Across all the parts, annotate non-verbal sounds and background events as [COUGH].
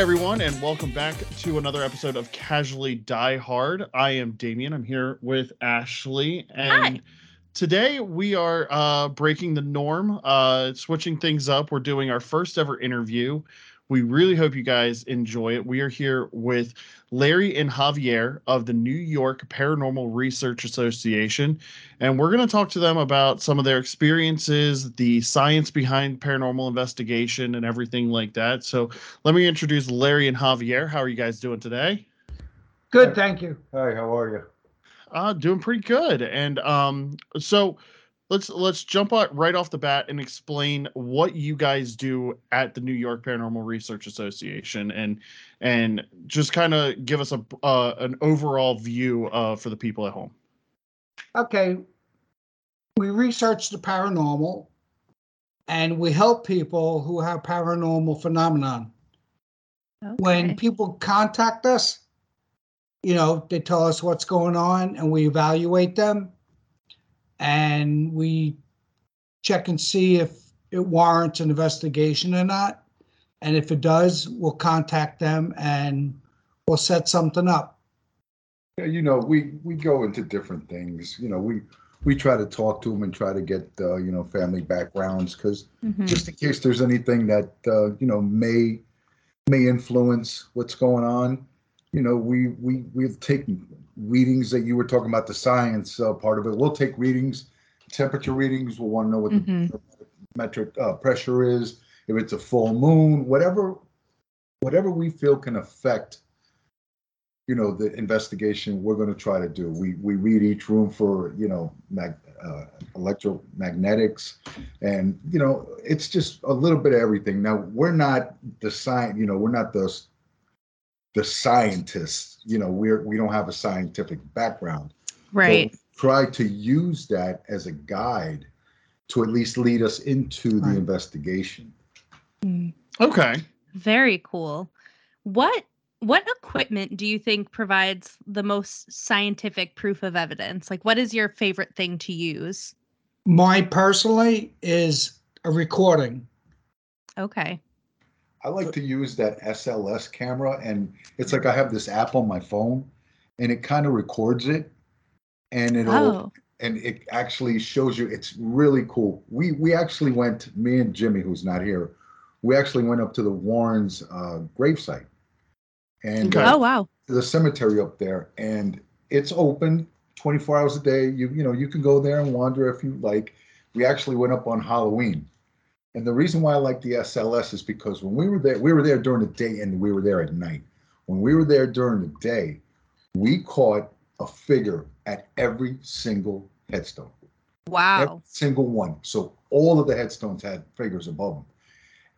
Everyone, and welcome back to another episode of Casually Die Hard. I am Damien. I'm here with Ashley, and Hi. today we are uh, breaking the norm, uh, switching things up. We're doing our first ever interview. We really hope you guys enjoy it. We are here with Larry and Javier of the New York Paranormal Research Association, and we're going to talk to them about some of their experiences, the science behind paranormal investigation, and everything like that. So let me introduce Larry and Javier. How are you guys doing today? Good, thank you. Hi, how are you? Uh, doing pretty good. And um, so let's let's jump out right off the bat and explain what you guys do at the New York Paranormal Research Association, and and just kind of give us a uh, an overall view uh, for the people at home. Okay. We research the paranormal and we help people who have paranormal phenomenon. When people contact us, you know, they tell us what's going on and we evaluate them and we check and see if it warrants an investigation or not. And if it does, we'll contact them and we'll set something up. Yeah, you know, we we go into different things. You know, we we try to talk to them and try to get uh, you know family backgrounds because Mhm. just in case there's anything that uh, you know may may influence what's going on. You know, we we we've taken readings that you were talking about the science uh, part of it. We'll take readings, temperature readings. We'll want to know what Mhm. the metric uh, pressure is. If it's a full moon, whatever whatever we feel can affect you know the investigation we're going to try to do we we read each room for you know mag, uh, electromagnetics and you know it's just a little bit of everything now we're not the science you know we're not the the scientists you know we're we don't have a scientific background Right. so try to use that as a guide to at least lead us into the investigation Mm. Okay. Very cool. What what equipment do you think provides the most scientific proof of evidence? Like what is your favorite thing to use? My personally is a recording. Okay. I like to use that SLS camera, and it's like I have this app on my phone, and it kind of records it, and it'll Oh. and it actually shows you. It's really cool. We we actually went, me and Jimmy, who's not here, we actually went up to the Warrens' uh, gravesite, and uh, Oh wow. the cemetery up there, and it's open 24 hours a day. You you know you can go there and wander if you like. We actually went up on Halloween, and the reason why I like the SLS is because when we were there, we were there during the day and we were there at night. When we were there during the day, we caught a figure at every single headstone, every Wow. single one. So all of the headstones had figures above them.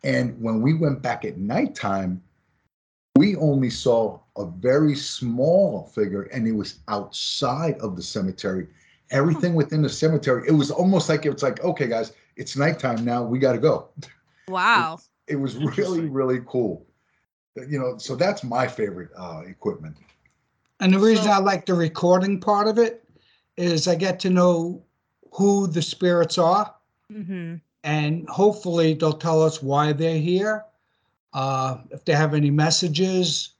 And when we went back at nighttime, we only saw a very small figure and it was outside of the cemetery. Everything within the cemetery, it was almost like it's like, okay, guys, it's nighttime now. We got to go. Wow. It was really, really cool. You know, so that's my favorite uh, equipment. And the reason So- I like the recording part of it is I get to know who the spirits are, Mhm. and hopefully they'll tell us why they're here. Uh, if they have any messages,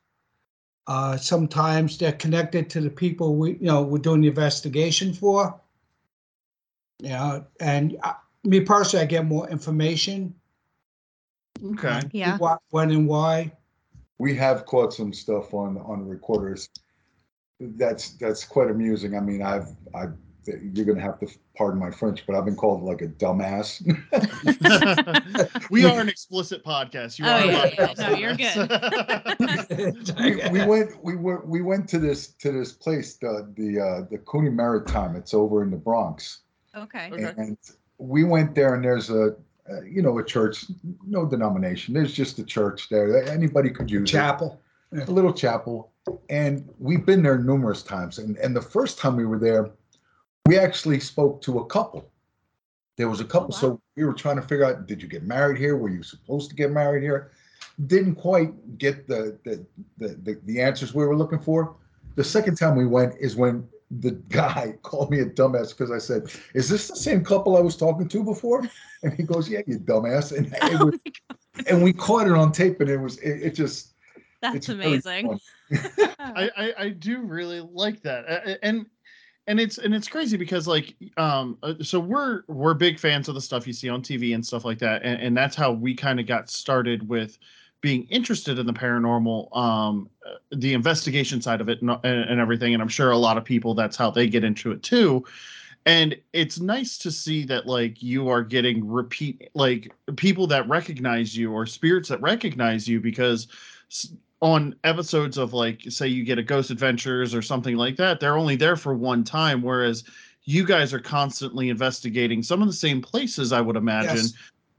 uh, sometimes they're connected to the people we, you know, we're doing the investigation for. Yeah, and me personally, I get more information. Okay. Yeah. What, when, and why. We have caught some stuff on on recorders. That's that's quite amusing. I mean, I've I've you're gonna have to pardon my French, but I've been called like a dumbass. [LAUGHS] we are an explicit podcast. You Oh, are yeah, allowed yeah. No, you're this. [LAUGHS] we, we went we were we went to this to this place the the uh, the SUNY Maritime. It's over in the Bronx, Okay. Okay. And we went there. And there's a uh, you know a church, no denomination. There's just a church there. Anybody could use it. Chapel. a little chapel and we've been there numerous times and and the first time we were there we actually spoke to a couple there was a couple wow. so we were trying to figure out did you get married here were you supposed to get married here didn't quite get the the the, the, the answers we were looking for the second time we went is when the guy [LAUGHS] called me a dumbass because I said, "Is this the same couple I was talking to before?" And he goes, "Yeah, you dumbass." And [LAUGHS] it was, and we caught it on tape, and it was, it, it just, That's It's amazing. [LAUGHS] I, I I do really like that, A- a- and and it's and it's crazy because like um uh, so we're we're big fans of the stuff you see on TV and stuff like that, and, and that's how we kind of got started with being interested in the paranormal, um, uh, the investigation side of it, and, and and everything. And I'm sure a lot of people that's how they get into it too. And it's nice to see that like you are getting repeat like people that recognize you or spirits that recognize you because on episodes of like say you get a ghost adventures or something like that they're only there for one time whereas you guys are constantly investigating some of the same places i would imagine Yes.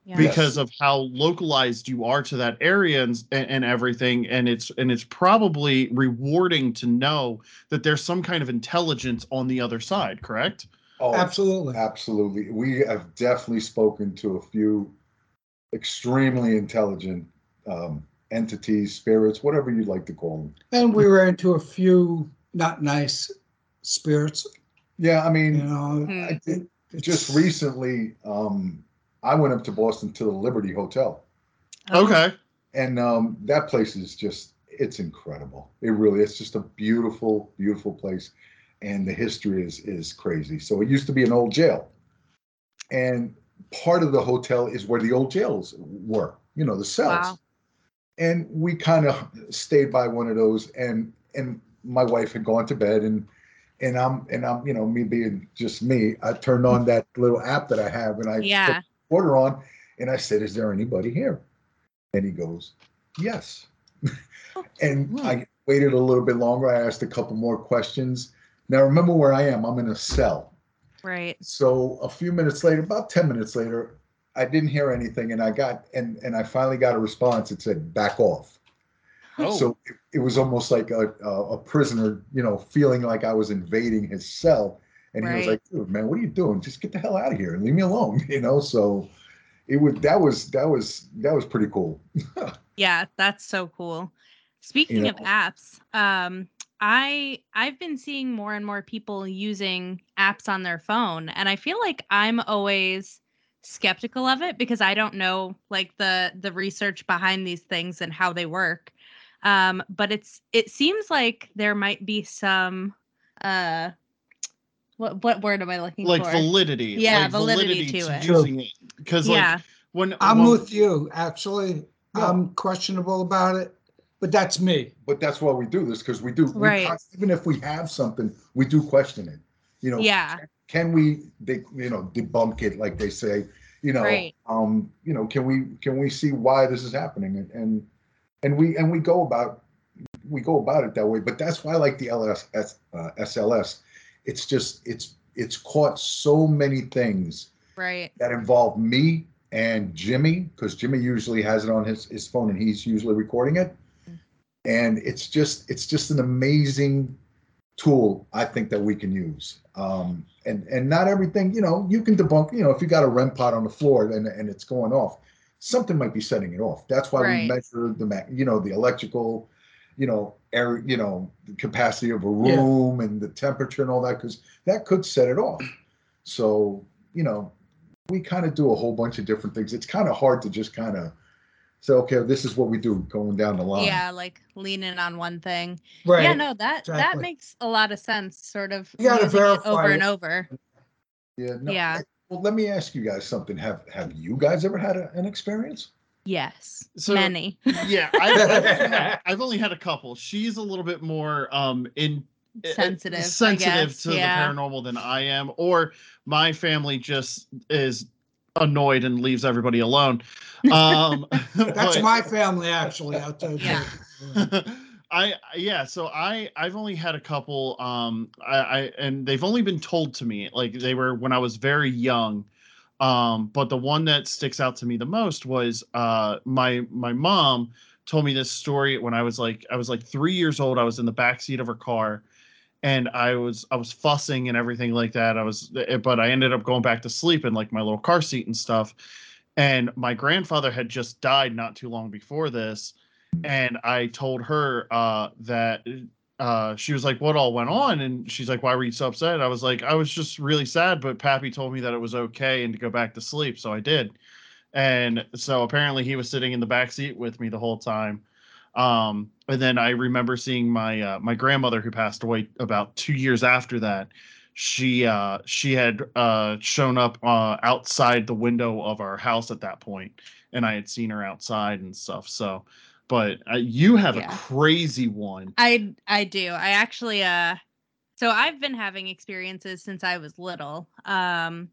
Yeah. because of how localized you are to that area and, and and everything and it's and it's probably rewarding to know that there's some kind of intelligence on the other side correct Oh, Absolutely. Absolutely. We have definitely spoken to a few extremely intelligent um, entities, spirits, whatever you'd like to call them. And we ran into a few not nice spirits, Yeah, I you mean, know. Hmm. I just recently, um, I went up to Boston to the Liberty Hotel, Oh, okay and um, that place is just, it's incredible. It really, it's just a beautiful, beautiful place. And the history is is crazy. So it used to be an old jail. And part of the hotel is where the old jails were, you know, the cells. Wow. and we kind of stayed by one of those and and my wife had gone to bed and and i'm and i'm you know me being just me i turned on that little app that i have and i Yeah. the order on and i said is there anybody here? And he goes yes. Oh, and i waited a little bit longer. I asked a couple more questions. Now remember where i am. I'm in a cell. Right. so a few minutes later, about 10 minutes later, I didn't hear anything and I got and and I finally got a response It said back off. oh. So it, it was almost like a a prisoner, you know, feeling like I was invading his cell. And he was like, dude, man, what are you doing? Just get the hell out of here and leave me alone. [LAUGHS] You know, so it was that was that was that was pretty cool. [LAUGHS] Yeah, that's so cool. Speaking of know. apps, um, I I've been seeing more and more people using apps on their phone, and I feel like I'm always skeptical of it because I don't know like the the research behind these things and how they work. Um, but it's it seems like there might be some uh what what word am I looking for? like for? validity Yeah, like validity to it. using it because like yeah, when I'm when- with you, actually. Yeah. I'm questionable about it, but that's me. But that's why we do this because we do Right. con- even if we have something, we do question it. You know, yeah, can we they you know debunk it like they say you know Right. um you know can we can we see why this is happening and and, and we and we go about we go about it that way but that's why i like the ls uh, sls it's just it's it's caught so many things right. that involve me and jimmy because jimmy usually has it on his his phone and he's usually recording it and it's just it's just an amazing tool I think that we can use. Um, and and not everything, you know, you can debunk. You know, if you got a REM pod on the floor and and it's going off, something might be setting it off. That's why Right. we measure the ma- you know the electrical, you know, air, you know, the capacity of a Yeah. room and the temperature and all that because that could set it off. So you know, we kind of do a whole bunch of different things. It's kind of hard to just kind of say, okay, this is what we do going down the line. Yeah, like leaning on one thing. Right. Yeah, no, that that makes a lot of sense. Sort of You gotta using it over verify and over. Yeah. No, Yeah. Well, let me ask you guys something. Have Have you guys ever had a, an experience? Yes, So- many. [LAUGHS] yeah I've, I've, only had, [LAUGHS] I've only had a couple she's a little bit more um in uh, sensitive. I sensitive guess, to yeah. the paranormal than I am, or my family just is annoyed and leaves everybody alone. [LAUGHS] Um, That's but- my family, actually. I'll tell. Yeah. I yeah, so I I've only had a couple um I, I and they've only been told to me like they were when I was very young. Um but the one that sticks out to me the most was uh my my mom told me this story when I was like I was like 3 years old. I was in the back seat of her car and I was I was fussing and everything like that. I was eh, but I ended up going back to sleep in like my little car seat and stuff. And my grandfather had just died not too long before this and I told her uh, that uh, she was like, "What all went on?" And she's like, "Why were you so upset?" I was like, "I was just really sad, but Pappy told me that it was okay and to go back to sleep, so I did." And so apparently he was sitting in the back seat with me the whole time. Um, and then I remember seeing my uh, my grandmother who passed away about two years after that. She uh, she had uh, shown up uh, outside the window of our house at that point, and I had seen her outside and stuff. So, but uh, you have Yeah. a crazy one. I I do. I actually uh so I've been having experiences since I was little. Um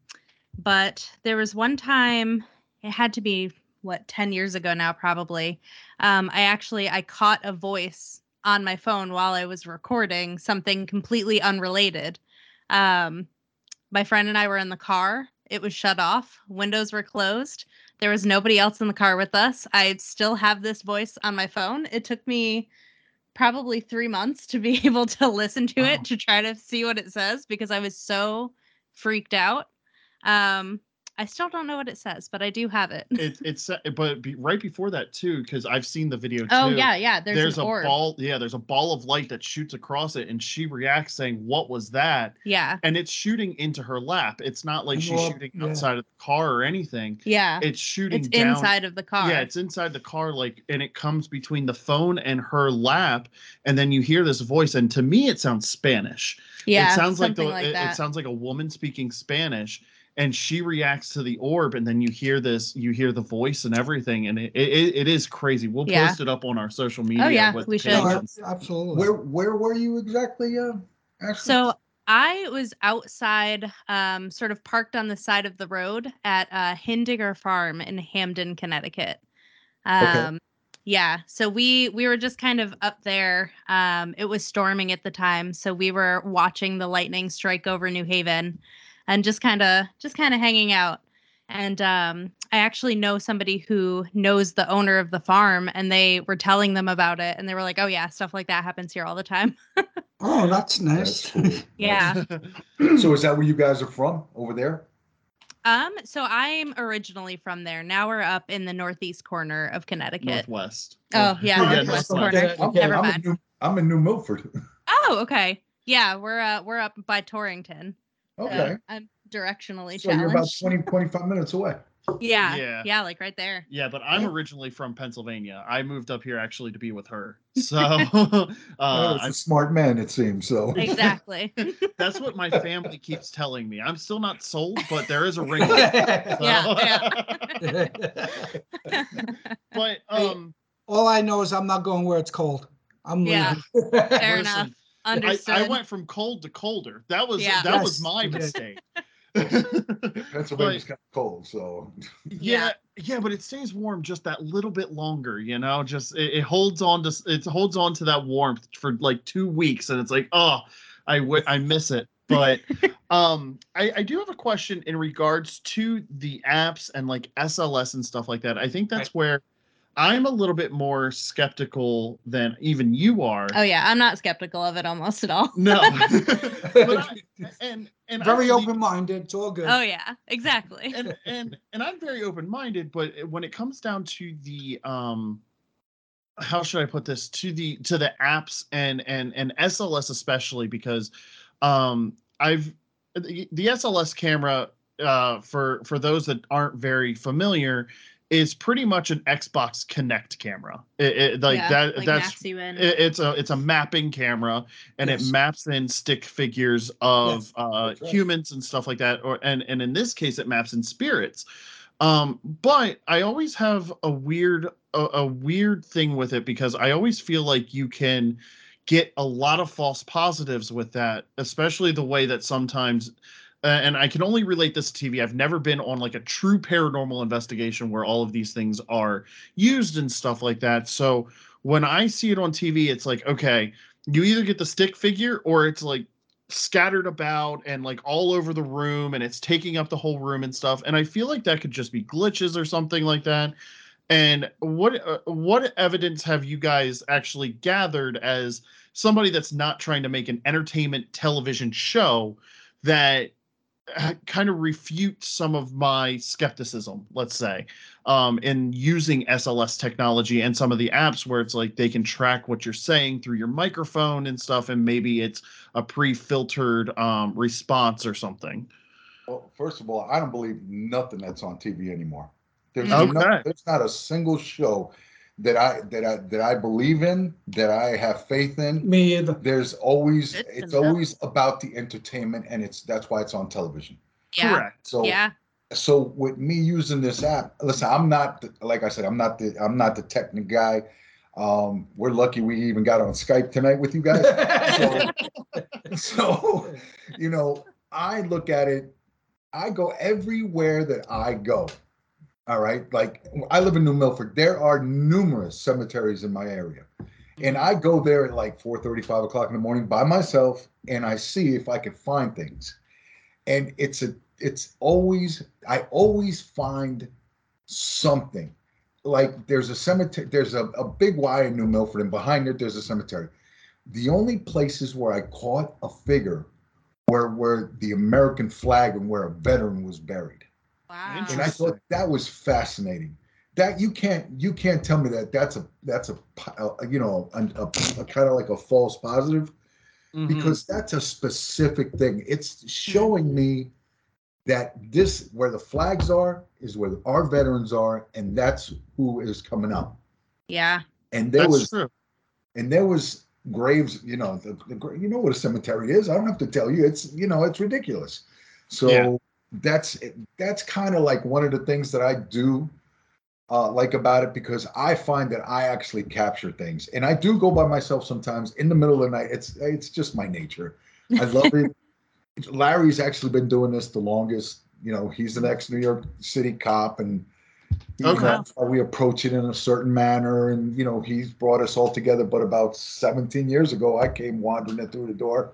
but there was one time it had to be what 10 years ago now probably. Um I actually I caught a voice on my phone while I was recording something completely unrelated. Um my friend and I were in the car. It was shut off. Windows were closed. There was nobody else in the car with us. I still have this voice on my phone. It took me probably three months to be [LAUGHS] able to listen to Wow. it to try to see what it says because I was so freaked out. Um, I still don't know what it says, but I do have it. It, it's but be, right before that too, because I've seen the video oh, too. oh yeah, yeah. There's, there's a orb. ball. Yeah, there's a ball of light that shoots across it, and she reacts saying, "What was that?" Yeah, And it's shooting into her lap. It's not like she's orb, shooting yeah. outside of the car or anything. yeah. It's shooting It's down. inside of the car. Yeah, it's inside the car, like, and it comes between the phone and her lap, and then you hear this voice, and to me, it sounds Spanish. yeah. it sounds like the like it, that. it sounds like a woman speaking Spanish, and she reacts to the orb, and then you hear this, you hear the voice and everything, and it it, it is crazy. We'll Yeah. post it up on our social media. Oh, yeah, with we the should. No, page ab- and stuff. absolutely. Where where were you exactly, uh, Ashley? So I was outside, um, sort of parked on the side of the road at uh, Hindinger Farm in Hamden, Connecticut. Um, Yeah, so we we were just kind of up there. Um, it was storming at the time, so we were watching the lightning strike over New Haven, and just kind of just kind of hanging out. And um, I actually know somebody who knows the owner of the farm, and they were telling them about it, and they were like, "Oh yeah, stuff like that happens here all the time." [LAUGHS] oh, that's nice. That's. [LAUGHS] Yeah. So is that where you guys are from over there? Um, so I'm originally from there. Now we're up in the northeast corner of Connecticut. Northwest. Oh, yeah, [LAUGHS] Yeah, northwest northwest. corner. I'm, Never I'm, mind. In New, I'm in New Milford. Oh, okay. Yeah, we're uh we're up by Torrington. So Okay. I'm directionally So you're about challenged. 20, 25 minutes away. yeah, Yeah. yeah. like right there. Yeah, but I'm originally from Pennsylvania. I moved up here actually to be with her. [LAUGHS] So [LAUGHS] uh, Oh, it's I, a smart man, it seems. So Exactly. [LAUGHS] that's what my family keeps telling me. I'm still not sold, but there is a ring. So- Yeah, but um, All I know is I'm not going where it's cold. I'm Yeah. leaving. Fair listen, enough. I, Understood. I went from cold to colder. That was Yeah. that was my you did. mistake. Pennsylvania's kind of cold. So yeah, yeah, but it stays warm just that little bit longer. You know, just it, it holds on to it holds on to that warmth for like two weeks, and it's like, oh, I w- I miss it. But [LAUGHS] um, I, I do have a question in regards to the apps and like SLS and stuff like that. I think that's where I'm a little bit more skeptical than even you are. oh yeah, I'm not skeptical of it almost at all. No, [LAUGHS] I- and and Very open-minded. It's all good. Oh yeah, exactly. and and and I'm very open minded, but when it comes down to the um how should I put this to the to the apps and and and SLS especially because um I've the, the SLS camera uh for for those that aren't very familiar is pretty much an Xbox Kinect camera. It, it- like yeah, that like that's maps you in. it- it's a it's a mapping camera and Yes. it maps in stick figures of uh right. humans and stuff like that or and and in this case it maps in spirits um but i always have a weird a, a weird thing with it because i always feel like you can get a lot of false positives with that especially the way that sometimes uh, and I can only relate this to TV. I've never been on like a true paranormal investigation where all of these things are used and stuff like that. So when I see it on TV, it's like, okay, you either get the stick figure or it's like scattered about and like all over the room and it's taking up the whole room and stuff. And I feel like that could just be glitches or something like that. And what uh, what evidence have you guys actually gathered as somebody that's not trying to make an entertainment television show that uh, [CLEARS THROAT] kind of refute some of my skepticism, let's say, um, in using SLS technology and some of the apps where it's like they can track what you're saying through your microphone and stuff, and maybe it's a pre-filtered um, response or something. Well, first of all, I don't believe nothing that's on TV anymore. There's, Okay. no, there's not a single show that I that I that I believe in, that I have faith in. Me either. There's always Good it's always about the entertainment, and it's that's why it's on television. Yeah. Correct. So Yeah. so with me using this app, listen, I'm not the, like I said, I'm not the I'm not the technical guy. Um, we're lucky we even got on Skype tonight with you guys. So, [LAUGHS] so you know, I look at it. I go everywhere that I go. All right, like I live in New Milford. There are numerous cemeteries in my area, and I go there at like 4:30, 5 o'clock in the morning by myself, and I see if I can find things. And it's a it's always I always find something. Like there's a cemetery, there's a, a big Y in New Milford, and behind it there's a cemetery. The only places where I caught a figure were where the American flag and where a veteran was buried. Wow. And I thought that was fascinating. That you can't you can't tell me that that's a that's a, a you know a, a, a kind of like a false positive Mhm. because that's a specific thing. It's showing me that this where the flags are is where our veterans are, and that's who is coming up. Yeah. And there that's was true. and there was graves. You know, the, the you know what a cemetery is. I don't have to tell you. It's you know it's ridiculous. So Yeah. That's that's kind of like one of the things that I do uh, like about it because I find that I actually capture things, and I do go by myself sometimes in the middle of the night. It's it's just my nature. I love [LAUGHS] it. Larry's actually been doing this the longest. You know, he's the ex New York City cop, and know, Okay. that's how we approach it in a certain manner. And you know, he's brought us all together. But about 17 years ago, I came wandering in through the door,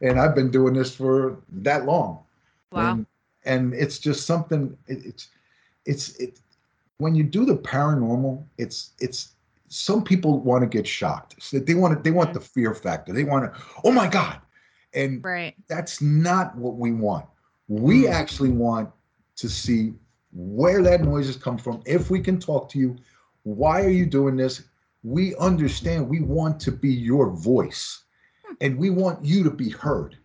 and I've been doing this for that long. Wow. And, and it's just something. It, it's it's it when you do the paranormal. It's it's some people want to get shocked. So they want to they want the fear factor. They want to. Oh my god! And Right. that's not what we want. We Mm. actually want to see where that noise has come from. If we can talk to you, why are you doing this? We understand. We want to be your voice, and we want you to be heard.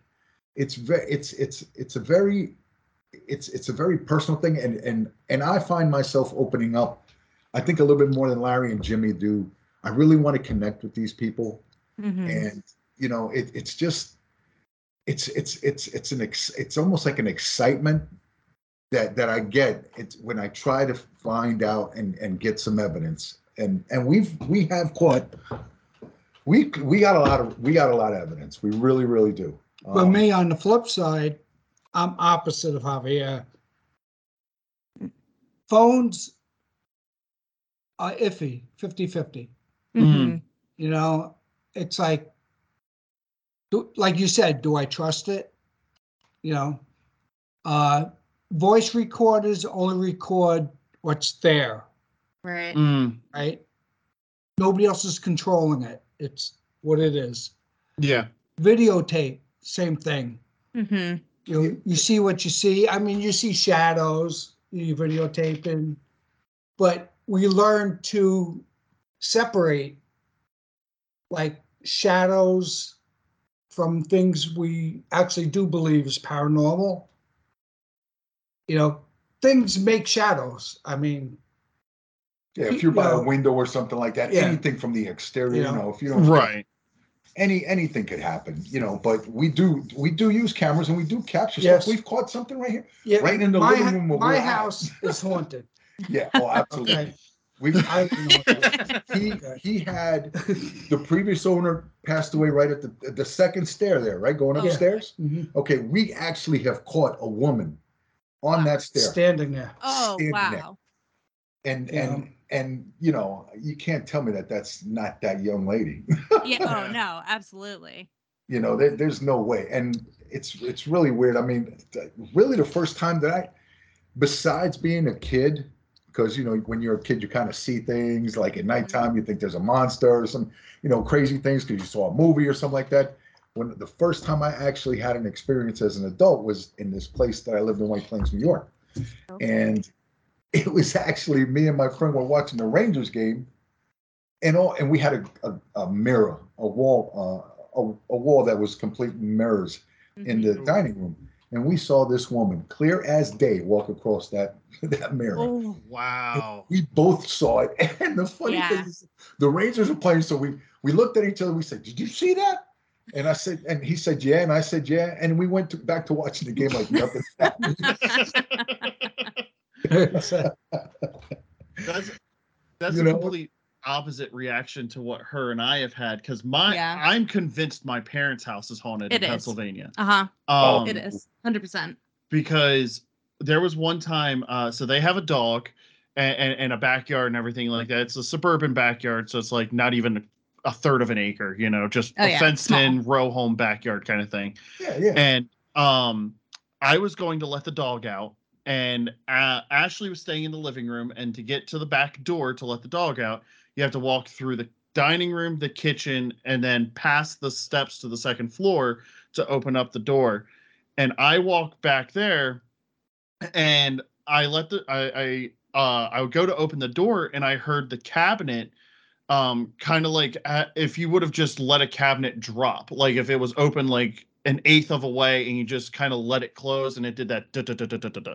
It's very, it's it's it's a very, it's it's a very personal thing, and and and I find myself opening up. I think a little bit more than Larry and Jimmy do. I really want to connect with these people Mhm. and you know it, it's just it's it's it's it's an ex, it's almost like an excitement that that I get it's when I try to find out and and get some evidence and and we've we have caught we we got a lot of we got a lot of evidence we really really do But Um, me, on the flip side, I'm opposite of Javier. Phones are iffy, 50 50. Mhm. You know, it's like, do, like you said, do I trust it? You know, uh, voice recorders only record what's there, Right. Mm, right? Nobody else is controlling it. It's what it is. yeah. Videotape, same thing. hmm You you see what you see. I mean, you see shadows. You videotaping, but we learn to separate like shadows from things we actually do believe is paranormal. You know, things make shadows. I mean, yeah if you're by you a window or something like that Yeah. anything from the exterior Yeah. you know if you don't Right. Any anything could happen you know but we do we do use cameras and we do capture Yes. stuff we've caught something right here yeah, Right in the my, living room where my we're at. house is haunted. [LAUGHS] yeah oh absolutely Okay, we I don't know. he he had the previous owner passed away right at the the second stair there, right? Going Yeah. upstairs. Mhm. Okay, we actually have caught a woman on Wow. that stair. Standing there. Oh Standing there. wow. and Yeah. and and you know, you can't tell me that that's not that young lady. Yeah. Oh [LAUGHS] no. Absolutely. you know, there, there's no way. And it's it's really weird. I mean, really the first time that I besides being a kid because you know when you're a kid you kind of see things like at mm-hmm. nighttime you think there's a monster or some you know crazy things because you saw a movie or something like that when the first time i actually had an experience as an adult was in this place that i lived in white plains new york and it was actually me and my friend were watching the rangers game and all and we had a, a, a mirror a wall uh, a, a wall that was complete mirrors in the Mhm. dining room and we saw this woman clear as day walk across that [LAUGHS] that mirror. Oh, Wow. We both saw it, [LAUGHS] and the funny Yeah. thing is, the Rangers were playing. So we we looked at each other. We said, "Did you see that?" And I said, and he said, "Yeah," and I said, "Yeah," and we went to, back to watching the game like nothing. [LAUGHS] happened. [LAUGHS] That's that's You a know? complete opposite reaction to what her and I have had because my Yeah. I'm convinced my parents' house is haunted It in is. Pennsylvania. uh-huh. Oh, Um, It is. 100%. because there was one time uh so they have a dog and, and, and a backyard and everything like that it's a suburban backyard so it's like not even a third of an acre you know just Oh, a yeah, fenced in row home backyard kind of thing yeah, yeah. and um i was going to let the dog out and uh, ashley was staying in the living room and to get to the back door to let the dog out you have to walk through the dining room the kitchen and then past the steps to the second floor to open up the door. And i walk back there and i let the i i uh i would go to open the door and i heard the cabinet um kind of like uh, if you would have just let a cabinet drop like if it was open like an eighth of a way and you just kind of let it close and it did that da, da, da, da, da, da, da.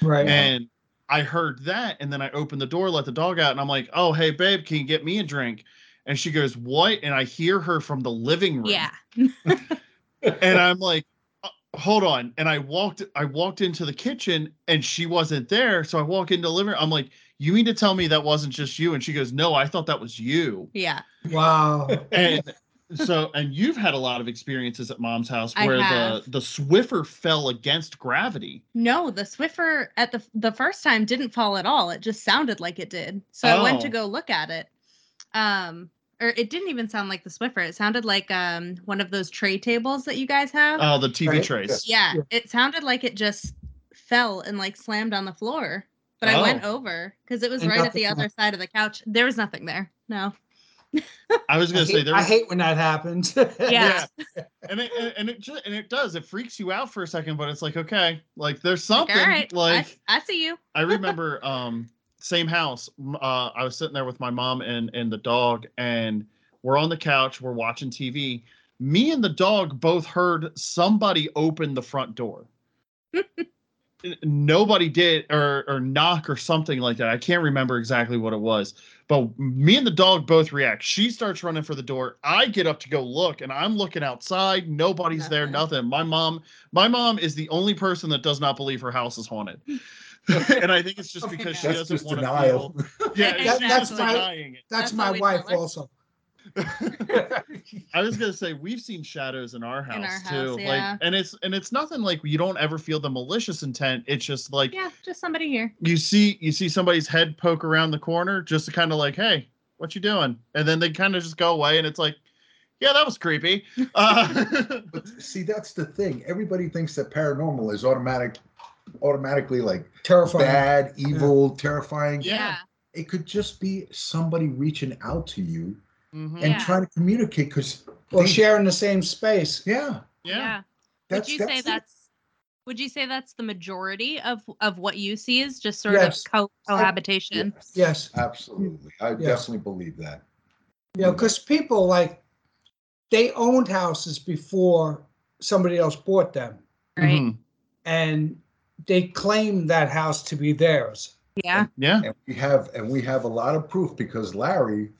Right. and i heard that and then i opened the door let the dog out and i'm like oh hey babe can you get me a drink and she goes what and i hear her from the living room Yeah. [LAUGHS] and i'm like uh, hold on and i walked i walked into the kitchen and she wasn't there so i walk into the living room i'm like you mean to tell me that wasn't just you and she goes no i thought that was you Yeah. wow. and so and you've had a lot of experiences at mom's house where the the swiffer fell against gravity No, the Swiffer at the the first time didn't fall at all. It just sounded like it did. So I went to Oh. go look at it. Um or it didn't even sound like the Swiffer. It sounded like um one of those tray tables that you guys have. oh the tv Right. trays yeah, yeah. it sounded like it just fell and like slammed on the floor. But I went Oh. over because it was And right at the nothing other side of the couch. There was nothing there. No. I was gonna say hate, there I hate when that happens. [LAUGHS] Yeah. and it and- and it just and it does it freaks you out for a second but it's like okay like there's something All right. like I, I see you. I [LAUGHS] remember um same house. Uh, I was sitting there with my mom and and the dog, and we're on the couch. We're watching TV. Me and the dog both heard somebody open the front door. [LAUGHS] N- Nobody did, or or knock or something like that. I can't remember exactly what it was, but me and the dog both react. She starts running for the door. I get up to go look, and I'm looking outside. Nobody's there. Nothing. Nothing. My mom, my mom is the only person that does not believe her house is haunted. [LAUGHS] and I think it's just Okay, because she That's doesn't just want to denial. feel. Yeah, That- that's just my- it. That's That's my wife tell her. also. [LAUGHS] I was gonna say we've seen shadows in our house In our too. yeah. Like, and it's and it's nothing like you don't ever feel the malicious intent. It's just like Yeah, just somebody here. you see you see somebody's head poke around the corner, just to kind of like, hey, what you doing? And then they kind of just go away, and it's like, yeah, that was creepy. [LAUGHS] Uh, But see, that's the thing. Everybody thinks that paranormal is automatic, automatically like Terrifying. bad, evil, terrifying. Yeah. Yeah. It could just be somebody reaching out to you mhm, and Yeah. trying to communicate. Because Or share in the same space. yeah, yeah. Would that's you that's say it. that's would you say that's the majority of of what you see is just sort Yes. of co- cohabitation? Yes, Yes. absolutely. I Yes. definitely believe that. You know, because people like they owned houses before somebody else bought them, Right. mhm, and they claim that house to be theirs. Yeah. Yeah. and we have and we have a lot of proof because Larry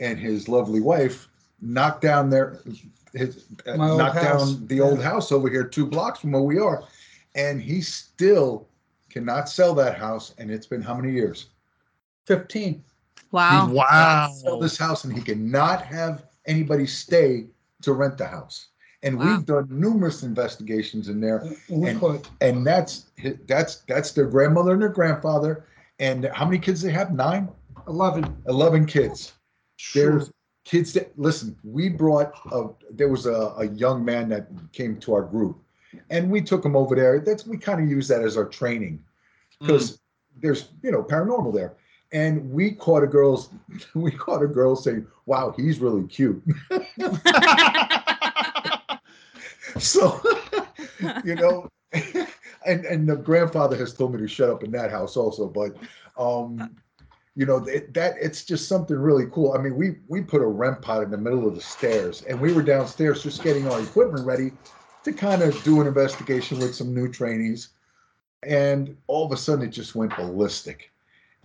and his lovely wife knocked down their his uh, My knocked house. down the old house over here two blocks from where we are and he still cannot sell that house and it's been how many years Fifteen. Wow. Wow. sell this house and he cannot have anybody stay to rent the house and Wow. we've done numerous investigations in there We And- and that's that's that's their grandmother and their grandfather and how many kids they have nine eleven. 11 kids there's kids that listen we brought a there was a, a young man that came to our group and we took him over there. That's we kind of use that as our training because there's you know paranormal there. And we caught a girl's [LAUGHS] we caught a girl saying wow he's really cute. [LAUGHS] So [LAUGHS] you know and and the grandfather has told me to shut up in that house also but um you know it, that it's just something really cool i mean we we put a REM pod in the middle of the stairs and we were downstairs just getting our equipment ready to kind of do an investigation with some new trainees. And all of a sudden, it just went ballistic.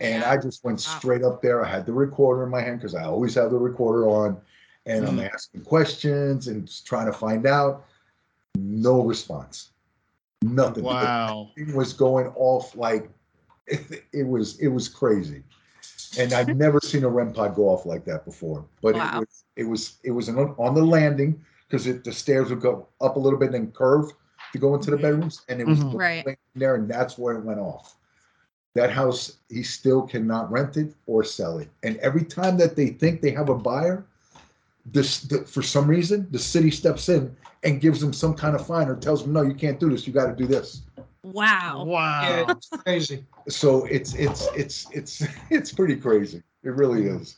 And I just went straight up there. I had the recorder in my hand because I always have the recorder on. And I'm mm-hmm. asking questions and just trying to find out. No response. Nothing. Wow. It was going off like it, [LAUGHS] it was it was crazy. And I've never seen a REM pod go off like that before. But Wow. it was it was it was on, on the landing because the stairs would go up a little bit and then curve to go into the Mhm. bedrooms, and it was Mhm. Right. laying there, and that's where it went off. That house, he still cannot rent it or sell it. And every time that they think they have a buyer, this the, for some reason the city steps in and gives them some kind of fine or tells them, no, you can't do this. You got to do this. Wow. Wow. Yeah, it's crazy. So it's it's it's it's [LAUGHS] it's pretty crazy. It really is.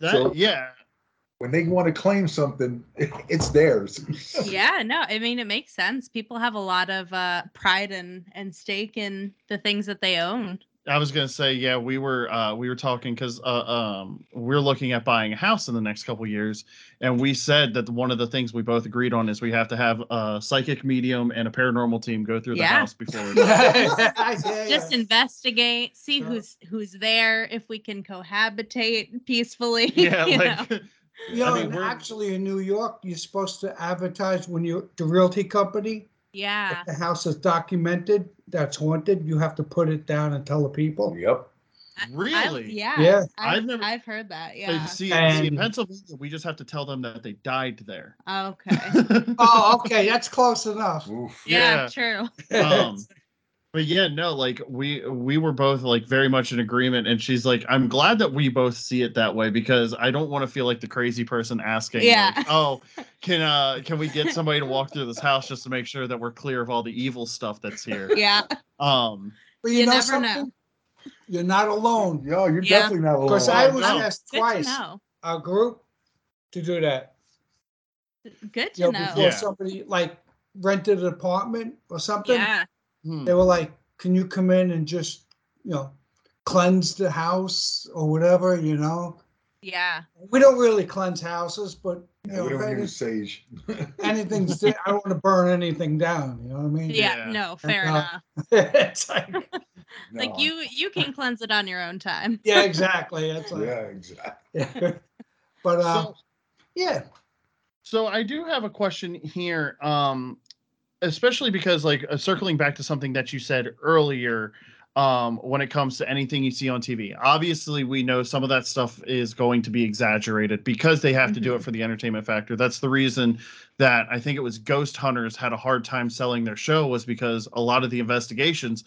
That, So- yeah. When they want to claim something, [LAUGHS] it's theirs. [LAUGHS] Yeah, no, I mean it makes sense. People have a lot of uh pride and and stake in the things that they own. I was gonna say, yeah, we were uh, we were talking because uh, um, we're looking at buying a house in the next couple years, and we said that one of the things we both agreed on is we have to have a psychic medium and a paranormal team go through the house before. [LAUGHS] Yeah, Just yeah. investigate, see Yeah. who's who's there, if we can cohabitate peacefully. [LAUGHS] yeah, you like know? You [LAUGHS] know, I mean, and actually in New York, you're supposed to advertise when you're the realty company. Yeah. If the house is documented, that's haunted, you have to put it down and tell the people. Yep. I- really. yeah. Yeah. I've, I've never- I've heard that. Yeah. See, see, in Pennsylvania, we just have to tell them that they died there. Okay. [LAUGHS] Oh, okay, that's close enough. Oof. Yeah, Yeah. true. um [LAUGHS] but yeah no like we we were both like very much in agreement and she's like i'm glad that we both see it that way because i don't want to feel like the crazy person asking Yeah. like, oh [LAUGHS] can uh can we get somebody to walk through this house just to make sure that we're clear of all the evil stuff that's here Yeah. um But you, You know never know. something? You're not alone. Yo, you're Yeah. definitely not alone. Because I was no. asked twice, to know. group, to do that. Good to You know, know. before Yeah. somebody like rented an apartment or something, Yeah. Hmm. they were like, "Can you come in and just, you know, cleanse the house or whatever?" You know, Yeah. we don't really cleanse houses, but you Yeah, know, we don't use sage. [LAUGHS] anything's. I don't want to burn anything down. You know what I mean? Yeah. Yeah. No, fair uh, enough. [LAUGHS] it's like, Like you you can cleanse it on your own time. [LAUGHS] yeah, exactly. It's like, Yeah, exactly. yeah. but uh, so, yeah, so i do have a question here um especially because like uh, circling back to something that you said earlier um when it comes to anything you see on tv obviously we know some of that stuff is going to be exaggerated because they have to do it Mhm. for the entertainment factor that's the reason that i think it was ghost hunters had a hard time selling their show was because a lot of the investigations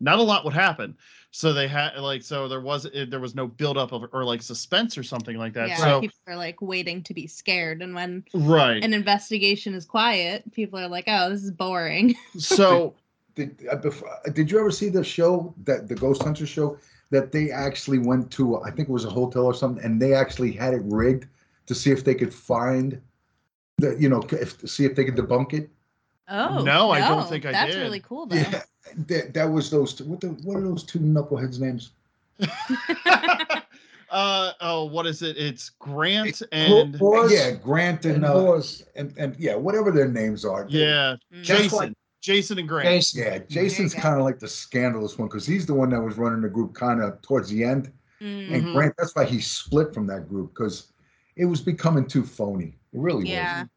not a lot would happen so they had like so there was there was no buildup of or like suspense or something like that yeah. so People are like waiting to be scared. And when right an investigation is quiet, people are like, Oh, this is boring. [LAUGHS] so Did, uh, before, uh, did you ever see the show that the Ghost Hunter show that they actually went to? I think it was a hotel or something, and they actually had it rigged to see if they could find the, you know, if see if they could debunk it. Oh No, I don't think I That's did. That's really cool [LAUGHS] though. Yeah, that, that was those. Two, what the what are those two knuckleheads' names? [LAUGHS] uh oh what is it it's grant and Boars yeah, Grant and and uh, Boars. and and yeah, whatever their names are. yeah Mm. Just jason like- jason and grant Jason. Yeah, Jason's go. kind of like the scandalous one because he's the one that was running the group kind of towards the end. Mm, And. Grant, that's why he split from that group because it was becoming too phony. It really Yeah. was.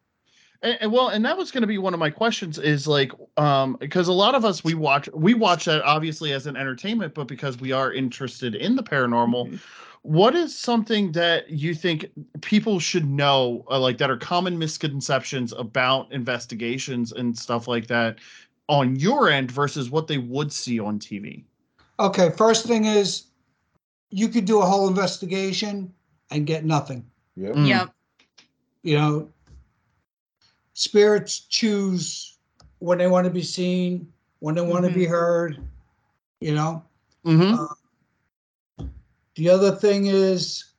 And, and well and that was going to be one of my questions is like um because a lot of us we watch we watch that obviously as an entertainment but because we are interested in the paranormal Mhm. what is something that you think people should know uh, like that are common misconceptions about investigations and stuff like that on your end versus what they would see on tv Okay, first thing is you could do a whole investigation and get nothing. Yep. Mm. Yep. You know, spirits choose when they want to be seen, when they want to be heard. You know, Mhm. the other thing is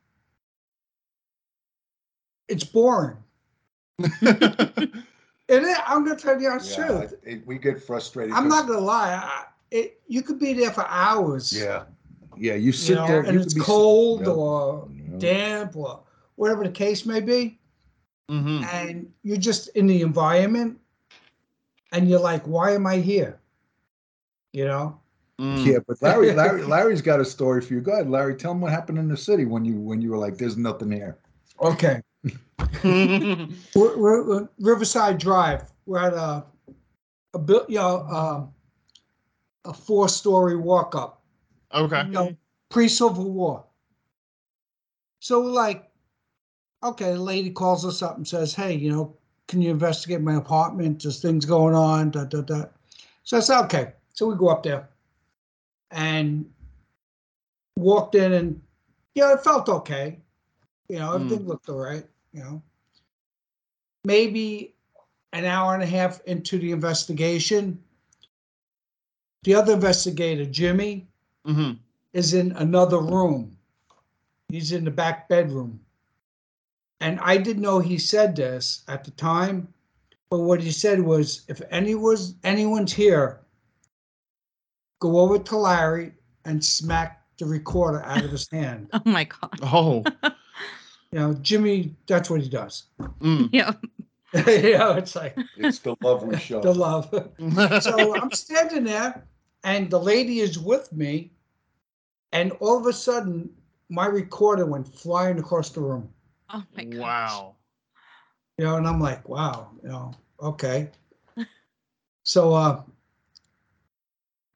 it's boring. [LAUGHS] And it, I'm gonna tell you the honest Yeah, truth. it- we get frustrated. I'm not gonna lie. I, it you could be there for hours. Yeah, yeah. You You sit know, there and you it's cold Yep. or Yeah. damp or whatever the case may be. Mhm. and you're just in the environment and you're like, why am I here? You know? Mm. Yeah, but Larry, [LAUGHS] Larry, Larry's got a story for you. Go ahead, Larry. Tell him what happened in the city when you when you were like, "There's nothing here." Okay. [LAUGHS] We're, we're, we're Riverside Drive. We're at a, a built, you know, um, a four-story walk-up, okay. you know, pre-Civil War. So we're like, okay, the lady calls us up and says, hey, you know, can you investigate my apartment? There's things going on, da, da, da. So I said, okay. So we go up there and walked in and, yeah, it felt okay. You know, everything looked all right, you know. Maybe an hour and a half into the investigation, the other investigator, Jimmy, hmm is in another room. He's in the back bedroom. And I didn't know he said this at the time, but what he said was if anyone's anyone's here, go over to Larry and smack the recorder out of his [LAUGHS] hand. Oh my god. Oh. [LAUGHS] You know, Jimmy, that's what he does. Mm. [LAUGHS] Yeah. you know, it's like It's the love we show. the love. so I'm standing there, and the lady is with me, and all of a sudden, my recorder went flying across the room. Oh my god. wow. You know, and I'm like, wow, you know, okay. [LAUGHS] so uh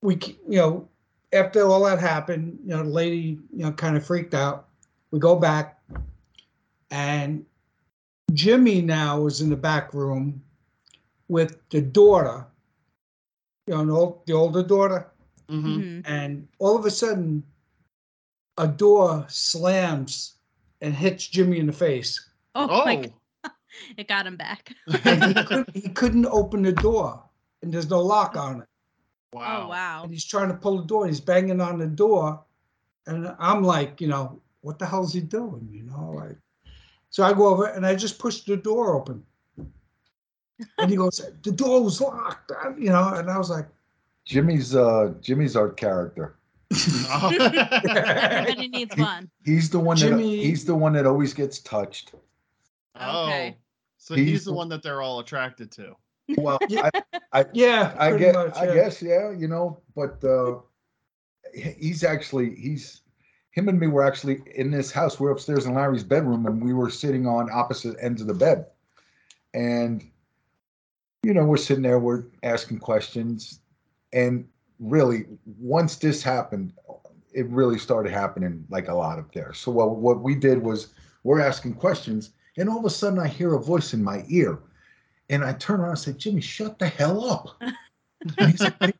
we you know, after all that happened, you know, the lady, you know, kind of freaked out. We go back and Jimmy now is in the back room with the daughter, you know, the ol- the older daughter, hmm Mhm. and all of a sudden a door slams and hits Jimmy in the face. Oh, my Oh. god. [LAUGHS] It got him back. [LAUGHS] he, could, he couldn't open the door and there's no lock on it wow. Oh wow. and he's trying to pull the door he's banging on the door and i'm like you know what the hell is he doing you know like so i go over and i just push the door open and he goes the door was locked you know and i was like Jimmy's uh Jimmy's our character. Oh. Everybody [LAUGHS] needs He- He's the one Jimmy- that he's the one that always gets touched. Okay. Oh. So he's, He's the the- one that they're all attracted to. Well, [LAUGHS] Yeah. I, [LAUGHS] yeah I pretty get, much, I guess, yeah, you know, but uh, he's actually, he's, him and me were actually in this house. We're upstairs in Larry's bedroom, and we were sitting on opposite ends of the bed, and you know, we're sitting there, we're asking questions, and really, once this happened, it really started happening like a lot up there. So what what we did was we're asking questions, and all of a sudden, I hear a voice in my ear. And I turn around and say, Jimmy, shut the hell up. [LAUGHS] And he said, I,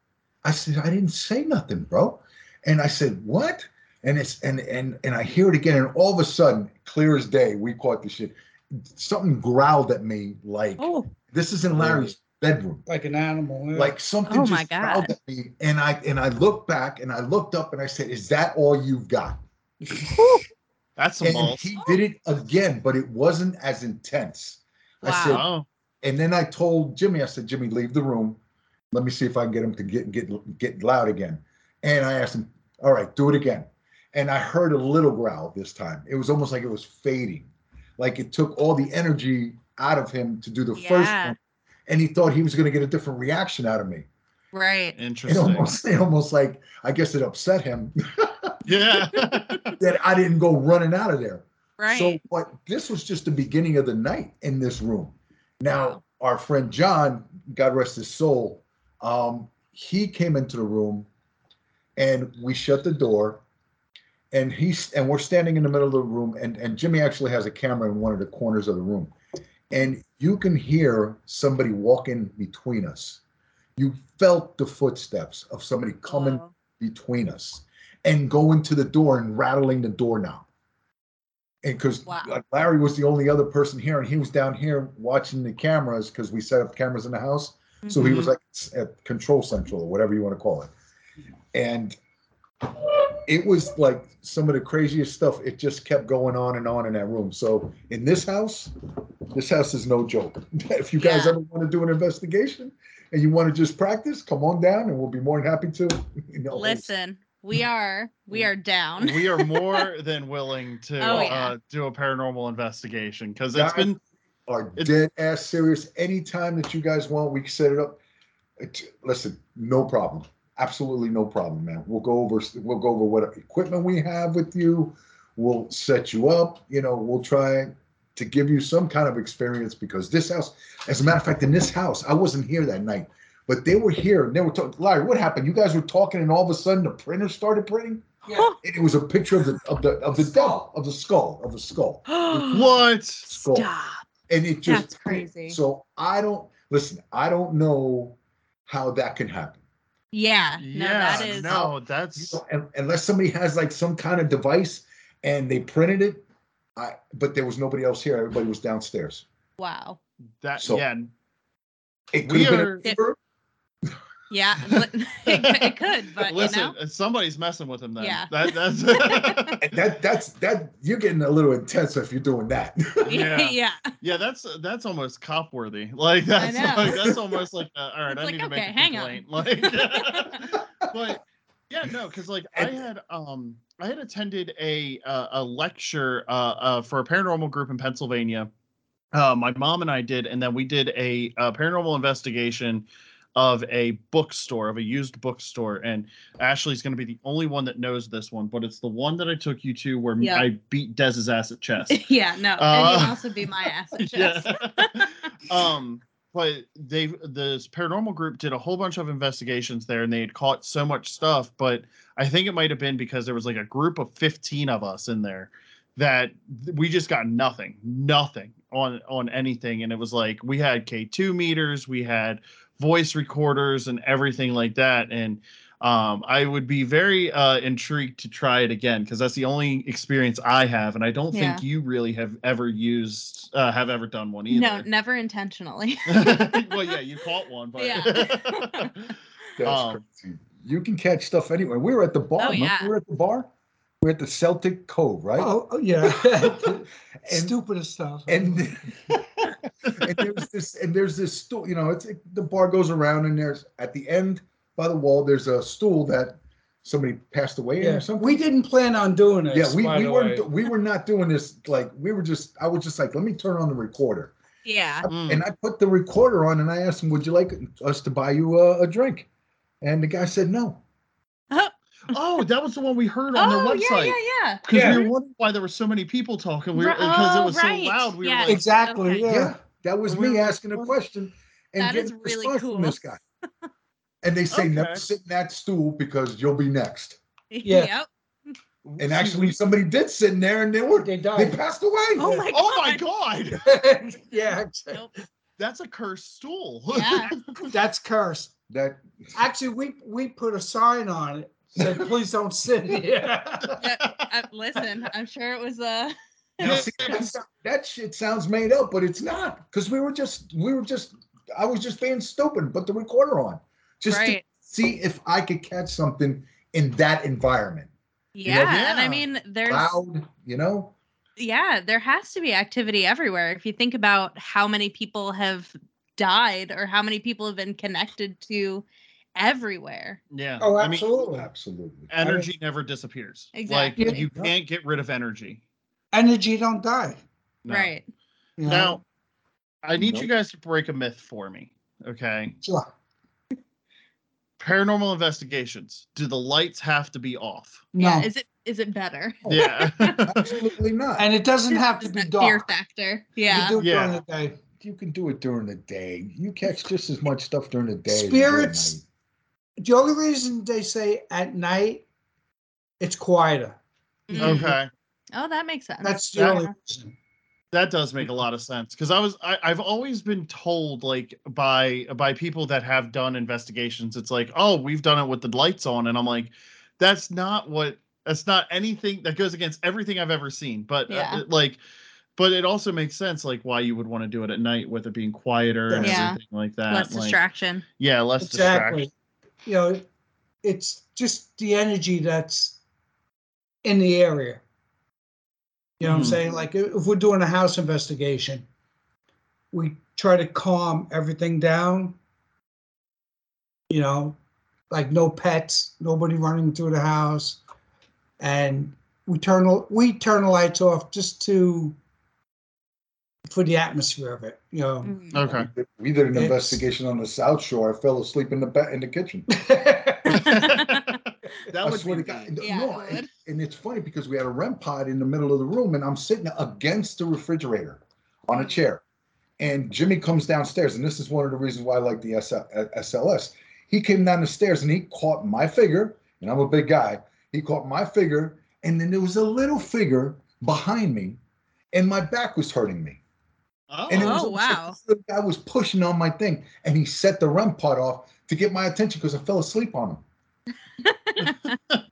I said, I didn't say nothing, bro. And I said, what? And it's and and and I hear it again, and all of a sudden, clear as day, we caught the shit. Something growled at me like Oh, this is in Larry's bedroom. like an animal yeah. Like something Oh just my growled God. at me. And I and I looked back and I looked up and I said, Is that all you've got? That's some And balls. he did it again, but it wasn't as intense. I said, Wow. Oh. and then I told Jimmy, I said, Jimmy, leave the room. Let me see if I can get him to get get get loud again. And I asked him, all right, do it again. And I heard a little growl this time. It was almost like it was fading. Like it took all the energy out of him to do the first one. And he thought he was gonna get a different reaction out of me. right. It Interesting. almost it almost like I guess it upset him [LAUGHS] yeah. [LAUGHS] that I didn't go running out of there. Right. So, but this was just the beginning of the night in this room. Now, Wow. our friend John, God rest his soul, um, he came into the room, and we shut the door, and he's and we're standing in the middle of the room, and and Jimmy actually has a camera in one of the corners of the room, and you can hear somebody walking between us. You felt the footsteps of somebody coming Oh. between us and going to the door and rattling the doorknob. And because Wow. Larry was the only other person here, and he was down here watching the cameras because we set up cameras in the house. So he was mm-hmm. like at control central or whatever you want to call it. And it was like some of the craziest stuff. It just kept going on and on in that room. So in this house, this house is no joke. [LAUGHS] If you guys Yeah. ever want to do an investigation and you want to just practice, come on down and we'll be more than happy to. [LAUGHS] You know, Listen, we [LAUGHS] are we are down. we are more than willing to Oh, yeah. uh, do a paranormal investigation because Yeah, it's been are It- dead ass serious. Anytime that you guys want, we can set it up. It- Listen, no problem. Absolutely no problem, man. We'll go over, we'll go over what equipment we have with you. We'll set you up, you know, we'll try to give you some kind of experience because this house, as a matter of fact, in this house, I wasn't here that night, but they were here and they were talking, Larry, what happened? You guys were talking and all of a sudden the printer started printing? Yeah. And it was a picture of the, of the, of the devil, of the skull, of the skull, [GASPS] what? skull. Stop. And it just That's crazy. So I don't listen. I don't know how that can happen. Yeah. No, yeah, that is. no, You that's know, unless somebody has like some kind of device and they printed it. I but there was nobody else here. Everybody was downstairs. Wow. that. So- yeah, It could We have been are- a neighbor. Yeah. [LAUGHS] it, could- it could, but listen, you know. somebody's messing with him. Then Yeah. that, that's [LAUGHS] that that's that you're getting a little intense if you're doing that. [LAUGHS] Yeah. yeah. yeah, that's that's almost cop worthy. Like that's like that's almost like uh, all right. It's I like, need to make a hang on. Like, but yeah, no, because like I had um I had attended a uh, a lecture uh, uh for a paranormal group in Pennsylvania. Uh, my mom and I did, and then we did a, a paranormal investigation of a bookstore, of a used bookstore. And Ashley's going to be the only one that knows this one, but it's the one that I took you to where Yeah. I beat Dez's ass at chess. [LAUGHS] yeah. No. and Uh, you'll also be my ass at [LAUGHS] chess. [LAUGHS] um but they this paranormal group did a whole bunch of investigations there and they had caught so much stuff but i think it might have been because there was like a group of 15 of us in there that we just got nothing nothing on on anything and it was like we had k2 meters we had voice recorders and everything like that and um, I would be very uh, intrigued to try it again because that's the only experience I have, and I don't Yeah. think you really have ever used, uh, have ever done one either. No, never intentionally. [LAUGHS] well, yeah, you caught one, but Yeah. [LAUGHS] That's Um, crazy. You can catch stuff anywhere. We were at the bar. Oh, yeah. We were at the bar. We are at the Celtic Cove, right? Oh, oh, yeah. [LAUGHS] and Stupidest stuff. and [LAUGHS] and there's this and there's this stool you know it's it, the bar goes around and there's at the end by the wall there's a stool that somebody passed away in yeah. or something We didn't plan on doing this. yeah we, we weren't way. we were not doing this like we were just i was just like let me turn on the recorder yeah. Mm. and i put the recorder on and i asked him would you like us to buy you a, a drink and the guy said no oh, that was the one we heard on Oh, their yeah, website. yeah, yeah. Because Yeah. we were wondering why there were so many people talking. We were Ri- because it oh, was right. so loud. We Yeah. were like, Exactly. Okay. Yeah. yeah that was We me were- asking a question and That is getting a really response from this guy and they say never sit in that stool because you'll be next [LAUGHS] Yeah. Yep. and actually somebody did sit in there and they were They died. they passed away Oh my oh my god. god, [LAUGHS] yeah. Nope. that's a cursed stool. Yeah. [LAUGHS] That's cursed. that Actually, we we put a sign on it said, "Please don't sit here." [LAUGHS] Uh, listen, I'm sure it was a. Now, [LAUGHS] see, that, shit sounds made up, but it's not because we were just we were just I was just being stupid. Put the recorder on just to see if I could catch something in that environment. Yeah, and I mean there's Loud, you know. yeah, there has to be activity everywhere. If you think about how many people have died or how many people have been connected to everywhere. yeah. Oh, I mean, absolutely. Absolutely. energy never disappears. Exactly. Like you Yeah. can't get rid of energy. Energy don't die. No. Right. you know? Now, I need you guys to break a myth for me. Okay. Sure. Paranormal investigations. Do the lights have to be off? No, Yeah. Is it is it better? Yeah. [LAUGHS] Absolutely not. [LAUGHS] and it doesn't have to be dark. fear dark. factor. You Yeah. do it Yeah. during the day. you can do it during the day. You catch just as much stuff during the day. as you do at Spirits- night. The only reason they say at night, it's quieter. Mm. okay. Oh, that makes sense. That's the That- only reason. That does make a lot of sense because I was I, I've always been told like by by people that have done investigations, it's like, oh, we've done it with the lights on, and I'm like, that's not what that's not anything that goes against everything I've ever seen. But uh, it, like, but it also makes sense like why you would want to do it at night with it being quieter and everything like that. less like, distraction. Yeah, less Exactly. distraction. You know, it's just the energy that's in the area. You know what Mhm. I'm saying? Like if we're doing a house investigation, we try to calm everything down. You know, like no pets, nobody running through the house, and we turn we turn the lights off just to for the atmosphere of it. You know. Mhm. Okay. We did an It's- investigation on the South Shore. I fell asleep in the ba- in the kitchen. [LAUGHS] That I would swear be to God. Yeah, no, it and, and it's funny because we had a REM pod in the middle of the room, and I'm sitting against the refrigerator on a chair. And Jimmy comes downstairs, and this is one of the reasons why I like the SL, uh, SLS. He came down the stairs and he caught my figure, and I'm a big guy. He caught my figure, and then there was a little figure behind me, and my back was hurting me. And it was Oh, like wow. this guy was pushing on my thing, and he set the REM pod off to get my attention because I fell asleep on him. [LAUGHS]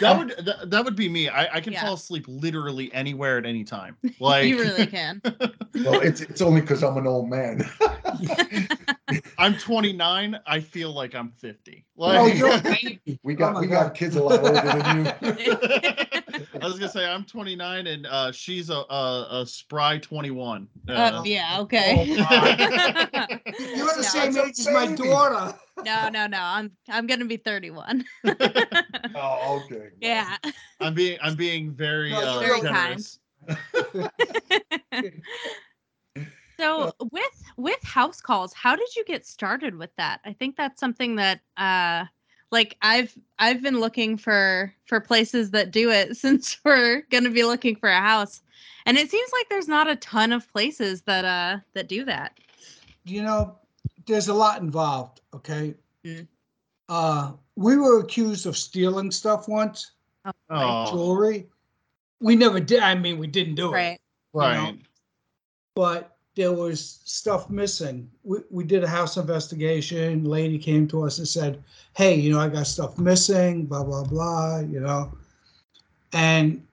That would that, that would be me. I, I can Yeah. fall asleep literally anywhere at any time. [LAUGHS] Like you really can. [LAUGHS] Well, it's it's only because I'm an old man. [LAUGHS] I'm 29. I feel like I'm 50. oh, Like you're a baby. We Oh got my we God. got kids a lot older than you. I was gonna say I'm 29 and uh, she's a, a a spry 21. Uh, Uh, yeah. Okay. You're the No, same age as my daughter. No, no, no. I'm I'm gonna be 31. [LAUGHS] [LAUGHS] Oh, okay. yeah. I'm being I'm being very No, uh, you're kind. [LAUGHS] So with with house calls, how did you get started with that? I think that's something that uh like I've I've been looking for for places that do it since we're going to be looking for a house. And it seems like there's not a ton of places that uh that do that. You know, there's a lot involved. Okay. Mm. Uh, we were accused of stealing stuff once, Oh, jewelry. We never did. I mean, we didn't do it. Right. right. but there was stuff missing. We, we did a house investigation. Lady came to us and said, Hey, you know, I got stuff missing, blah, blah, blah, you know. And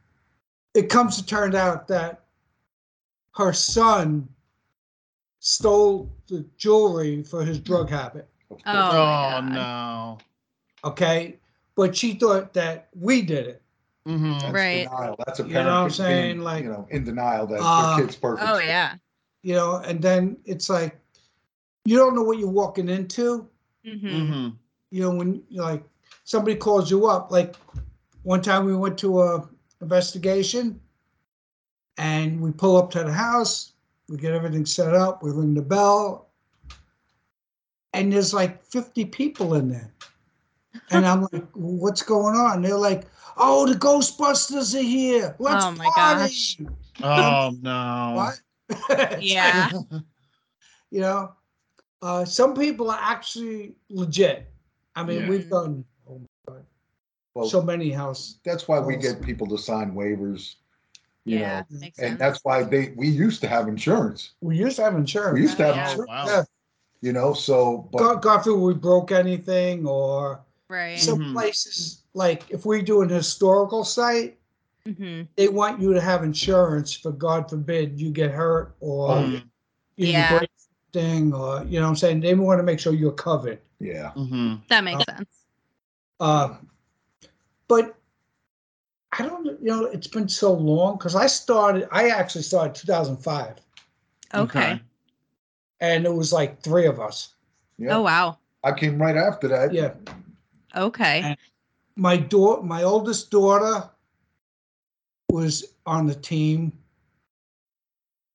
it comes to turn out that her son stole the jewelry for his drug habit. Oh. Oh, no. Okay. But she thought that we did it. hmm That's Right. denial. That's a parent You know what I'm being, saying? Like, you know, in denial that uh, their kid's perfect. Oh yeah. You know, and then it's like, you don't know what you're walking into. hmm hmm you know, when like somebody calls you up, like one time we went to a investigation and we pull up to the house, we get everything set up, we ring the bell, and there's like 50 people in there. And I'm like, what's going on? They're like, oh, the Ghostbusters are here. Let's Oh my party. gosh. Oh no. [LAUGHS] What? Yeah. [LAUGHS] you know, uh, some people are actually legit. I mean, Yeah. we've done oh my God, Well, so many house. that's why we get people to sign waivers. You yeah. know, Makes and sense. that's why they we used to have insurance. We used to have insurance. We used to have Yeah. Oh, insurance. wow. Yeah. You know, so but God, God forbid we broke anything or right. some Mhm. places, like if we do an historical site, mm-hmm. they want you to have insurance for God forbid you get hurt or Mhm. you Yeah. break something or, you know what I'm saying? They want to make sure you're covered. yeah. Mhm. That makes Uh, sense. Uh, but I don't, you know, it's been so long because I started, I actually started 2005 Okay. and it was like three of us. Yeah. Oh wow. I came right after that. Yeah. Okay. And- My daughter, my oldest daughter was on the team.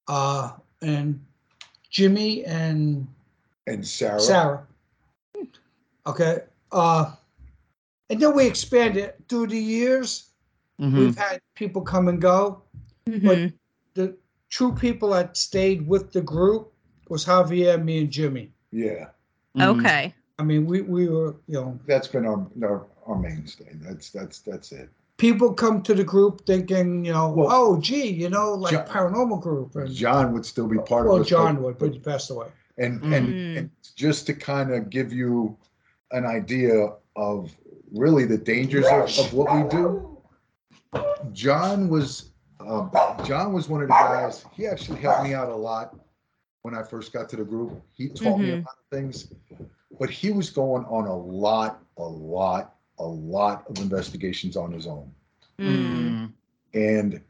Uh, and Jimmy and And Sarah. Sarah. Okay. Uh, and then we expanded through the years. Mhm. We've had people come and go. Mhm. The true people that stayed with the group was Javier, me, and Jimmy. Yeah. Mhm. Okay. I mean, we, we were, you know, That's been our, our our mainstay. That's that's that's it. people come to the group thinking, you know, Well- oh, gee, you know, like John- paranormal group. And, John would still be part well, of us. John but- would, but he passed away. and Mm. and, and just to kind of give you an idea of really the dangers of, of what we do john was um, john was one of the guys he actually helped me out a lot when i first got to the group he taught me a Mhm. lot of things but he was going on a lot a lot a lot of investigations on his own Mm. And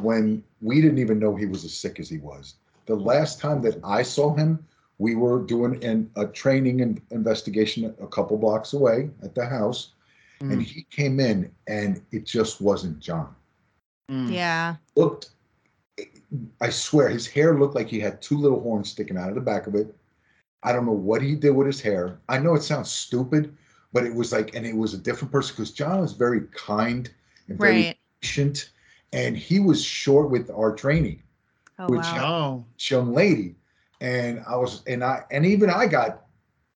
when we didn't even know he was as sick as he was the last time that i saw him we were doing an, a training and investigation a couple blocks away at the house and Mhm. he came in and it just wasn't john Mhm. Yeah. looked I swear his hair looked like he had two little horns sticking out of the back of it. I don't know what he did with his hair. I know it sounds stupid, but it was like, and it was a different person because John was very kind and very Right. patient, and he was short with our training, Oh which- wow. Oh, young lady, and I was, and I, and even I got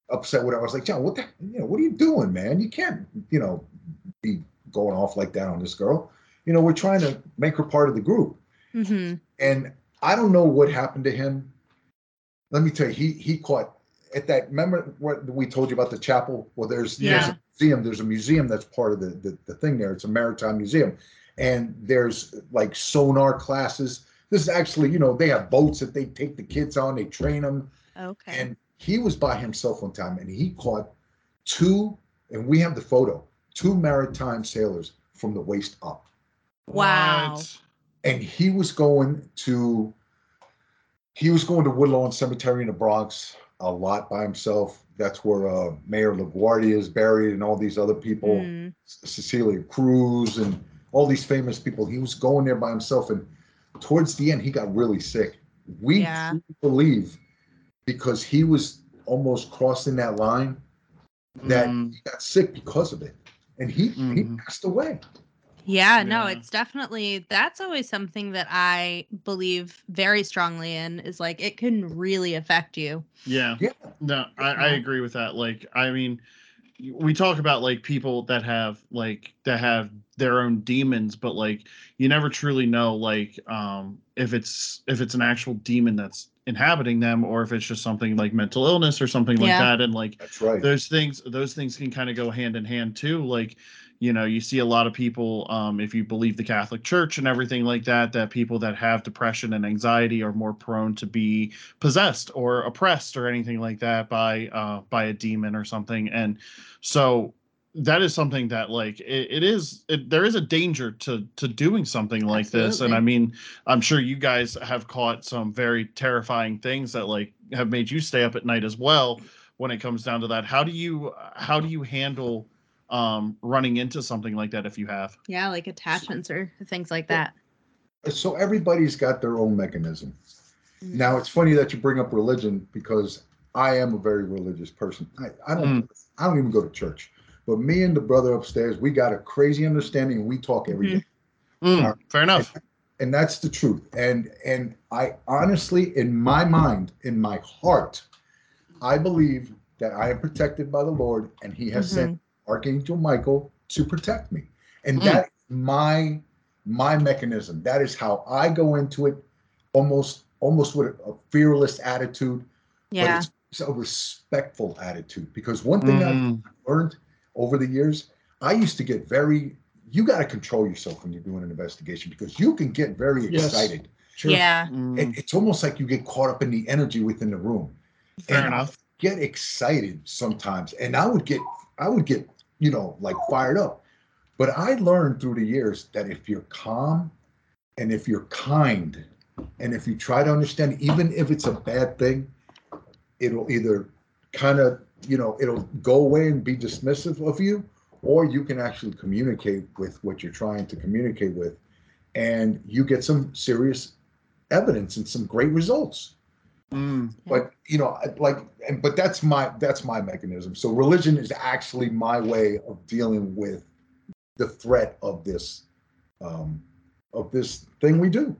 upset with her. I was like, John, what the, you know, what are you doing, man? You can't, you know, be going off like that on this girl. You know, we're trying to make her part of the group. hmm And I don't know what happened to him. Let me tell you, he he caught at that. Remember what we told you about the chapel? Well, there's, there's Yeah. a museum. There's a museum that's part of the, the the thing there. It's a maritime museum, and there's like sonar classes. This is actually, you know, they have boats that they take the kids on. They train them, Okay. and he was by himself one time, and he caught two, and we have the photo, two maritime sailors from the waist up Wow. what? and he was going to he was going to Woodlawn Cemetery in the Bronx a lot by himself. That's where uh, Mayor LaGuardia is buried, and all these other people, Mm. Cecilia Cruz, and all these famous people. He was going there by himself, and towards the end, he got really sick. We Yeah. believe because he was almost crossing that line that Mm, he got sick because of it, and he he Mhm. passed away. Yeah, no, it's definitely that's always something that I believe very strongly in is like it can really affect you. yeah. Yeah, No, I, I agree with that. Like, I mean, we talk about like people that have like that have their own demons, but like you never truly know like um if it's if it's an actual demon that's inhabiting them or if it's just something like mental illness or something like Yeah. that. And like that's right. those things those things can kind of go hand in hand too like you know you see a lot of people um, if you believe the catholic church and everything like that that people that have depression and anxiety are more prone to be possessed or oppressed or anything like that by uh, by a demon or something and so that is something that like it, it is it, there is a danger to to doing something like this and i mean i'm sure you guys have caught some very terrifying things that like have made you stay up at night as well when it comes down to that how do you how do you handle um running into something like that if you have Yeah, like attachments or things like that. so everybody's got their own mechanism. Mm. Now it's funny that you bring up religion because I am a very religious person. I, I don't I don't even go to church. But me and the brother upstairs, we got a crazy understanding and we talk every day. Mhm. Mm, fair enough And that's the truth. And and I honestly, in my mind, in my heart, I believe that I am protected by the Lord and He has sent Archangel Michael to protect me. And Mm. that is my my mechanism. That is how I go into it almost almost with a, fearless attitude, Yeah. but it's, it's a respectful attitude. Because one thing I've Mm, learned over the years, I used to get very you got to control yourself when you're doing an investigation because you can get very Yes. excited. Sure. Yeah. mm, It, it's almost like you get caught up in the energy within the room. fair and enough get excited sometimes and i would get i would get you know like fired up but i learned through the years that if you're calm and if you're kind and if you try to understand even if it's a bad thing it'll either kind of you know it'll go away and be dismissive of you or you can actually communicate with what you're trying to communicate with and you get some serious evidence and some great results. Mm, but you know like and but that's my that's my mechanism. So religion is actually my way of dealing with the threat of this um of this thing we do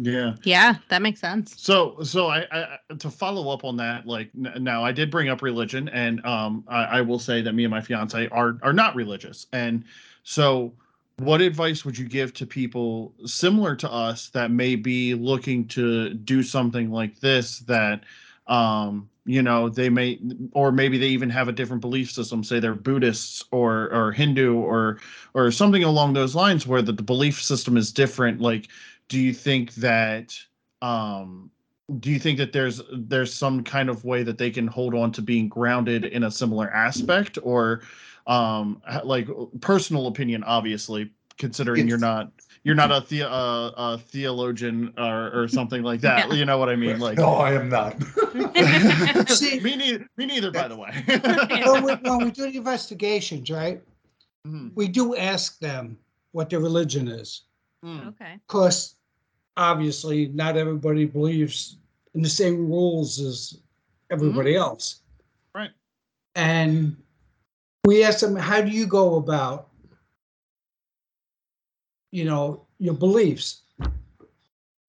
yeah Yeah, that makes sense. So, so I, I to follow up on that, like n- now I did bring up religion, and um, I, I will say that me and my fiance are are not religious, and so what advice would you give to people similar to us that may be looking to do something like this that um you know they may or maybe they even have a different belief system say they're buddhists or or hindu or or something along those lines where the, the belief system is different like do you think that um do you think that there's there's some kind of way that they can hold on to being grounded in a similar aspect or um like personal opinion obviously considering you're not you're not a, the, uh, a theologian or, or [LAUGHS] something like that Yeah. you know what i mean like no i am not [LAUGHS] [LAUGHS] See- me neither me neither by the way When we, when we do the investigations, right, Mhm. we do ask them what their religion is. Mm. Okay. Because obviously not everybody believes in the same rules as everybody else. Right. And we asked them, how do you go about, you know, your beliefs?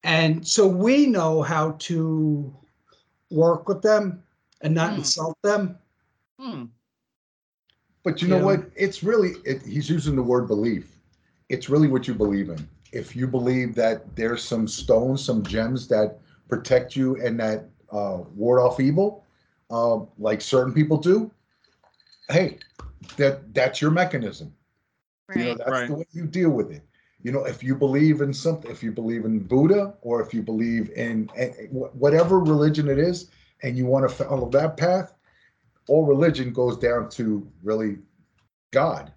And so we know how to work with them and not Hmm. insult them. Hmm. But you know Yeah. what? It's really it, he's using the word belief. It's really what you believe in. If you believe that there's some stones, some gems that protect you and that uh, ward off evil, uh, like certain people do, hey, that that's your mechanism. You know, that's Right. the way you deal with it. You know, if you believe in something, if you believe in Buddha, or if you believe in, in whatever religion it is, and you want to follow that path, all religion goes down to really God.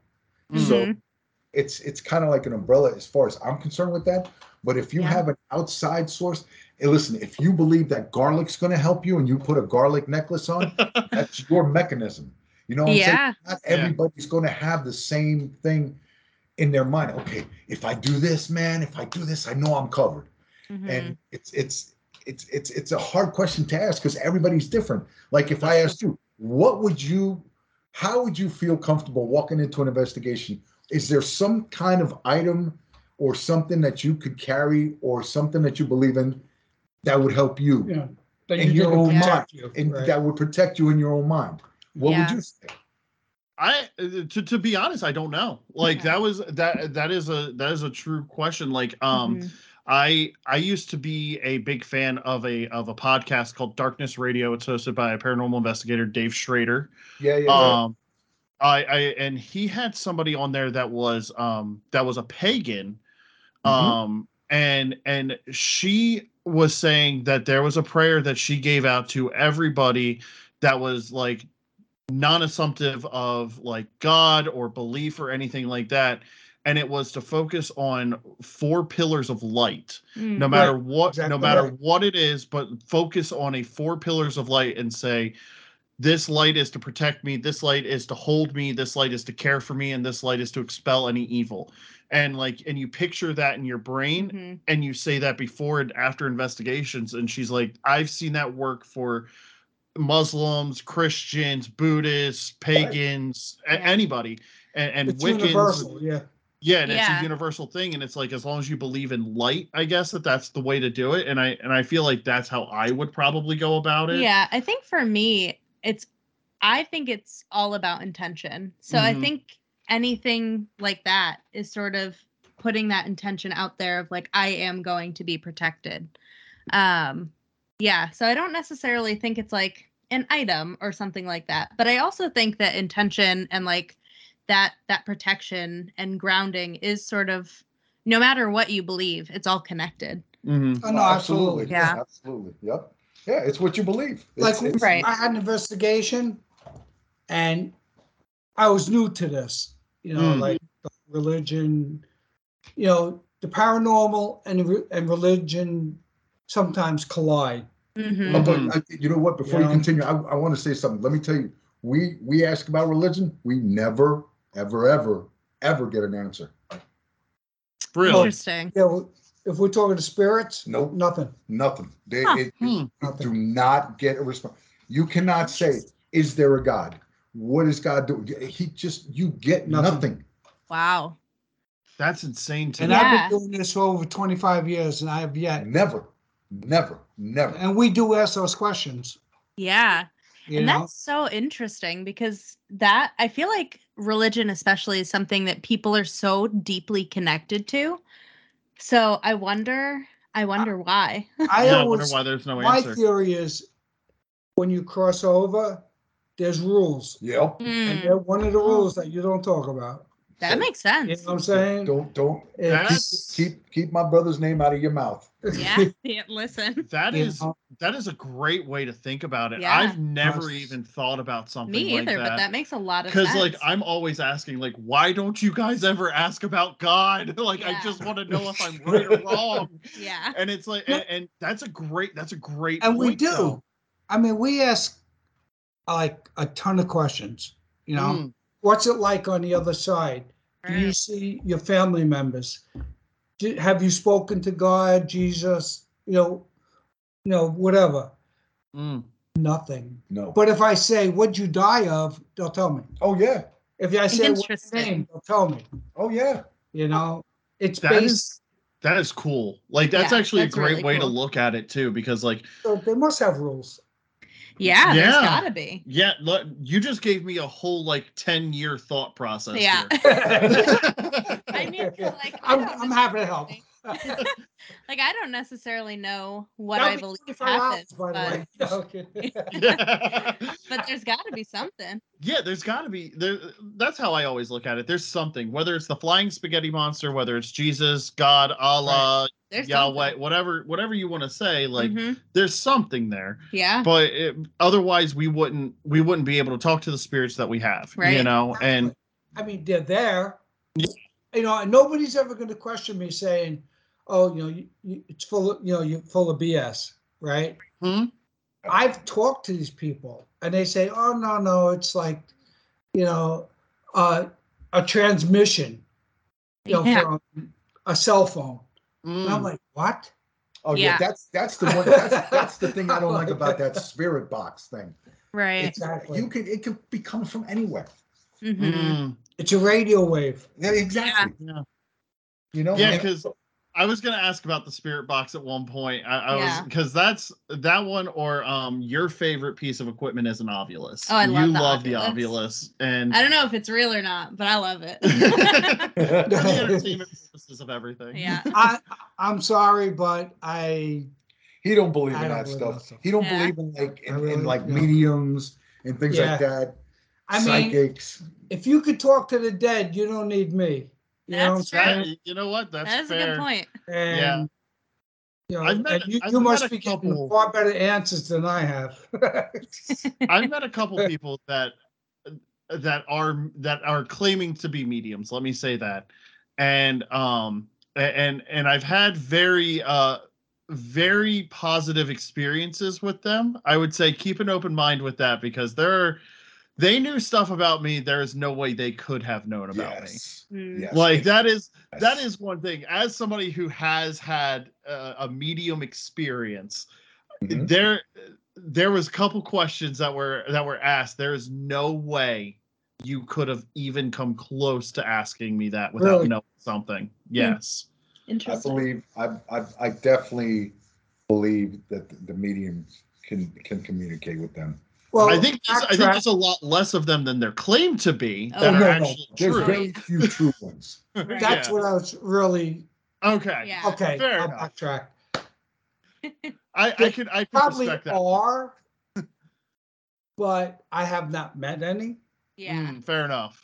So Mhm. It's it's kind of like an umbrella as far as I'm concerned with that. But if you Yeah. have an outside source, and listen, if you believe that garlic's going to help you, and you put a garlic necklace on, [LAUGHS] that's your mechanism. You know what I'm saying? Yeah. Not Yeah. everybody's going to have the same thing in their mind. Okay, if I do this, man, if I do this, I know I'm covered. Mhm. And it's it's it's it's it's a hard question to ask because everybody's different. Like if I asked you, what would you, how would you feel comfortable walking into an investigation? Is there some kind of item or something that you could carry or something that you believe in that would help you Yeah. That In you your own protect you. and right. that would protect you in your own mind? What Yeah. would you say? I uh, to to be honest, I don't know. Like Okay. that was that that is a that is a true question. Like um Mhm. I I used to be a big fan of a of a podcast called Darkness Radio. It's hosted by a paranormal investigator, Dave Schrader. Yeah, yeah, yeah. Um I I and he had somebody on there that was um that was a pagan. Mhm. Um and and she was saying that there was a prayer that she gave out to everybody that was like non-assumptive of like God or belief or anything like that. And it was to focus on four pillars of light no Mm. matter what exactly no matter right. what it is but focus on a four pillars of light and say this light is to protect me this light is to hold me this light is to care for me and this light is to expel any evil and like and you picture that in your brain Mhm. and you say that before and after investigations and she's like i've seen that work for muslims christians buddhists pagans a- Yeah. anybody and, and It's wiccans universal, yeah. yeah, and it's a universal thing, and it's like as long as you believe in light, I guess that that's the way to do it. And I and I feel like that's how I would probably go about it. Yeah, I think for me, it's I think it's all about intention. So I Mhm. think anything like that is sort of putting that intention out there of like I am going to be protected. Um yeah, so I don't necessarily think it's like an item or something like that. But I also think that intention and like that that protection and grounding is sort of no matter what you believe, it's all connected. Mm-hmm. Oh, no, absolutely. Yeah. Absolutely. Yep. Yeah, it's what you believe. Like It's, it's, Right. I had an investigation and I was new to this, you know, Mm. like the religion, you know, the paranormal and and religion sometimes collide. Mhm. Uh, but Mhm. uh, you know what? Before you Yeah. continue, I, I want to say something. Let me tell you, we we ask about religion, we never, ever, ever, ever get an answer. Really? Interesting. Yeah, well, if we're talking to spirits, Nope. nothing. Nothing. They Huh. it- Hmm. you Nothing. do not get a response. You cannot say, "Is there a God? What is God doing?" He just you get Nothing. nothing. Wow. That's insane to And me. Yeah. I've been doing this for over 25 years and I have yet. Never, never, never. And we do ask those questions. Yeah. You and know, that's so interesting because that I feel like religion especially is something that people are so deeply connected to. So I wonder I wonder why. [LAUGHS] I yeah, I wonder why there's no my answer. theory is when you cross over, there's rules. Yep. And Mm, they're one of the rules that you don't talk about. That makes sense. You know what I'm saying? Don't don't It's- keep keep my brother's name out of your mouth. Yeah. [LAUGHS] yeah, listen. That you is know? that is a great way to think about it. Yeah. I've never Yes. even thought about something Me like either, that. but that makes a lot of sense. because like I'm always asking, like, why don't you guys ever ask about God? [LAUGHS] like, I just want to know if I'm right or [LAUGHS] wrong. yeah. And it's like, and, and that's a great, that's a great, And we do. though. I mean, we ask like a ton of questions. You know, Mm, what's it like on the other side? Do you see your family members? "Di- have you spoken to God, Jesus? You know, you know, whatever. Mm. Nothing. No. But if I say, what'd you die of? They'll tell me. oh yeah. If I say, what's your Interesting. name? They'll tell me. Oh yeah. You know, it's That based. is that is cool. Like that's Yeah, actually that's a great really way to look at it too, because like so they must have rules. Yeah, there's Yeah. gotta be. yeah, look, you just gave me a whole like ten year thought process. Yeah. here. [LAUGHS] I mean, like, I I'm, don't I'm happy to help. [LAUGHS] Like I don't necessarily know what That'll I believe 25 hours, happens, by the but, way. [LAUGHS] Okay. but there's got to be something. yeah, there's got to be there. That's how I always look at it. There's something, whether it's the flying spaghetti monster, whether it's Jesus, God, Allah, There's Yahweh, something. whatever, whatever you want to say. Like, Mhm. there's something there. yeah, But it, otherwise, we wouldn't we wouldn't be able to talk to the spirits that we have. You Right. know, and I mean, they're there. Yeah. You know, nobody's ever going to question me saying, "Oh, you know, you, you, it's full of, you know, you're full of BS," right? Hmm? I've talked to these people, and they say, "Oh, no, no, it's like, you know, uh, a transmission, you know, Yeah. from a cell phone." And I'm Mm. like, "What?" Oh yeah. Yeah. That's that's the one. That's, that's the thing I don't like [LAUGHS] about that spirit box thing. right. Exactly. You can it can be coming from anywhere. Mhm. Mm. It's a radio wave. Yeah, exactly. Yeah. You know. Yeah, because I was gonna ask about the spirit box at one point. I, I Yeah. was because that's that one or um your favorite piece of equipment is an Ovilus. Oh, I love you the love the Ovilus, and I don't know if it's real or not, but I love it. [LAUGHS] for the entertainment purposes of everything. yeah. [LAUGHS] I, I'm sorry, but I he don't believe in don't that believe stuff. that stuff. He don't Yeah. believe in like in, really- in like yeah. mediums and things Yeah. like that. I mean, Psychics. if you could talk to the dead, you don't need me. You know what I'm That's true. saying? That- you know what? That's, That is a good point. And, Yeah. You know, I've met- you, I've you met must a be getting far better answers than I have. [LAUGHS] I've met a couple people that that are that are claiming to be mediums. Let me say that, and um and and I've had very uh very positive experiences with them. I would say keep an open mind with that because there are they knew stuff about me. There is no way they could have known about me. Yes. Mm. Yes. Like that is that Yes. is one thing. As somebody who has had uh, a medium experience, Mhm. there there was a couple questions that were that were asked there is no way you could have even come close to asking me that without Really? knowing something yes interesting I Interesting. believe I, I I definitely believe that the mediums can can communicate with them. Well, i think there's, i think there's a lot less of them than they're claimed to be Oh, that no, are no. actually There's true very few true ones. [LAUGHS] Right. that's Yeah. what I was really okay Yeah. okay. Fair I'll enough. backtrack. [LAUGHS] i i could i could Probably respect that are, but I have not met any, Yeah. Mm, fair enough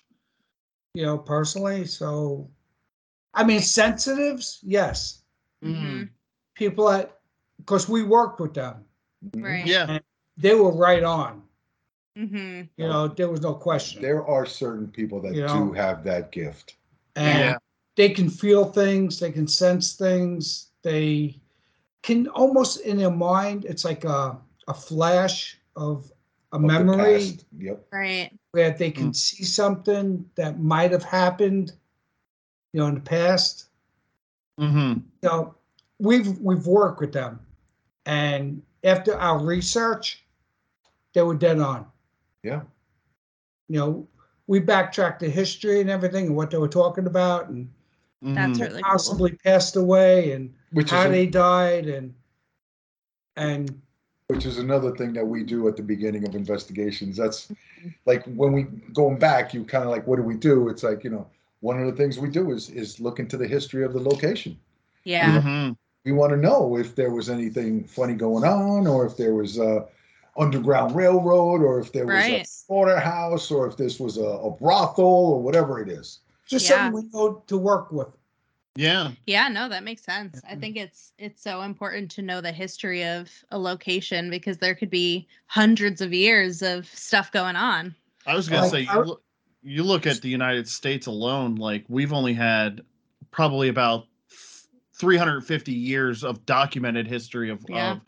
you know, personally. So, I mean, sensitives, yes. Mhm. People that, because we worked with them. Right. yeah they were right on. Mm-hmm. You know, there was no question. There are certain people that You know? do have that gift. and Yeah. they can feel things they can sense things they can almost in their mind it's like a, a flash of a of memory. Yep. Right. where they can Mm. see something that might have happened you know in the past hmm you know we've we've worked with them and after our research they were dead on Yeah. you know we backtracked the history and everything and what they were talking about and That's Mhm. really cool. possibly passed away and Which is how a- they died and and which is another thing that we do at the beginning of investigations. That's like when we going back, you kind of like, what do we do? It's like, you know, one of the things we do is is look into the history of the location. Yeah. Mhm. We want to know if there was anything funny going on, or if there was a underground railroad, or if there was Right. a slaughterhouse, or if this was a, a brothel, or whatever it is. just Yeah. something we know to work with. yeah Yeah, no, that makes sense. I think it's it's so important to know the history of a location because there could be hundreds of years of stuff going on. I was gonna Like, say you look, you look at the United States alone, like we've only had probably about 350 years of documented history of, Yeah. of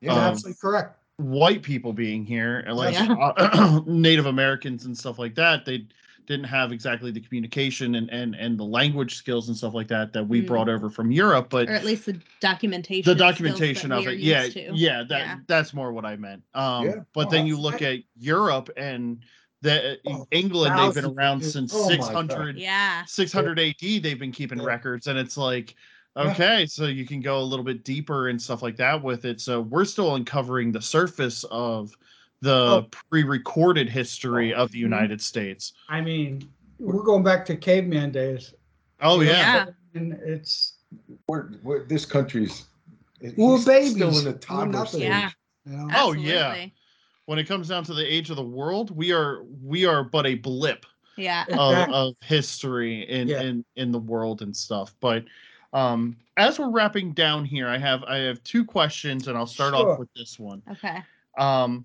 You're Um, absolutely correct. white people being here, and like Yeah. uh, [CLEARS THROAT] Native Americans and stuff like that. They didn't have exactly the communication and and and the language skills and stuff like that that we Mm. brought over from Europe, but or at least the documentation. the documentation of it yeah to. yeah that Yeah. that's more what i meant um Yeah. but Oh, then you that's look at europe and the Oh, england they've been around since Oh 600 Yeah. 600 ad they've been keeping Yeah. records and it's like Yeah. okay so you can go a little bit deeper and stuff like that with it so we're still uncovering the surface of the Oh. pre-recorded history of the Mhm. united states I mean, we're going back to caveman days. oh yeah, Yeah. And it's, We're, we're, this country's. it- We're babies. Still in the toddler stage. Yeah. you know, Oh, yeah. When it comes down to the age of the world we are we are but a blip Yeah. of, [LAUGHS] of history in, Yeah. in in the world and stuff but um as we're wrapping down here i have i have two questions and i'll start Sure. off with this one Okay. um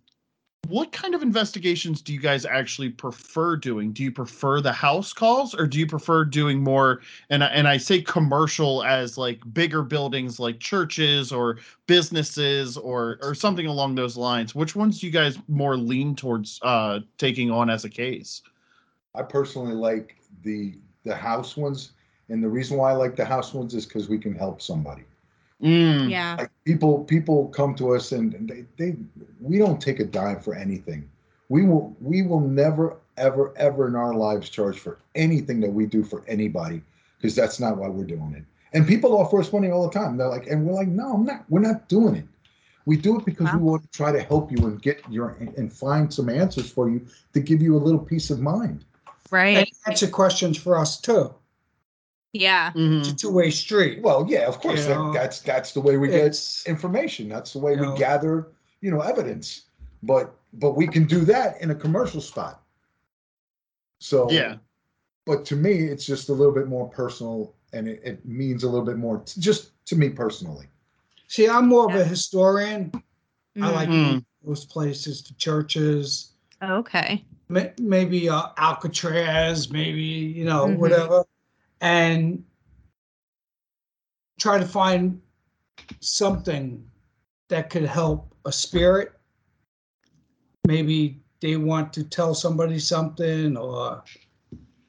what kind of investigations do you guys actually prefer doing do you prefer the house calls or do you prefer doing more and I, and i say commercial as like bigger buildings like churches or businesses or or something along those lines which ones do you guys more lean towards uh taking on as a case I personally like the, the house ones. And the reason why I like the house ones is because we can help somebody. Mm, Yeah. Like people, people come to us and and they, they, we don't take a dime for anything. We will, we will never, ever, ever in our lives charge for anything that we do for anybody because that's not why we're doing it. And people offer us money all the time. They're like, and we're like, no, I'm not. We're not doing it. We do it because we want to try to help you and get your and find some answers for you to give you a little peace of mind. Right. and answer questions for us too. Yeah. mhm. It's a two-way street. Well, yeah, of course. That- that's that's the way we get It's, information. That's the way we know. gather, you know, evidence. But but we can do that in a commercial spot. So Yeah. But to me, it's just a little bit more personal, and it, it means a little bit more, t- just to me personally. see, I'm more of a historian. I like Mm. those places, the churches, Mm. Okay. may- maybe uh, Alcatraz, maybe you know Mhm. whatever, and try to find something that could help a spirit. Maybe they want to tell somebody something, or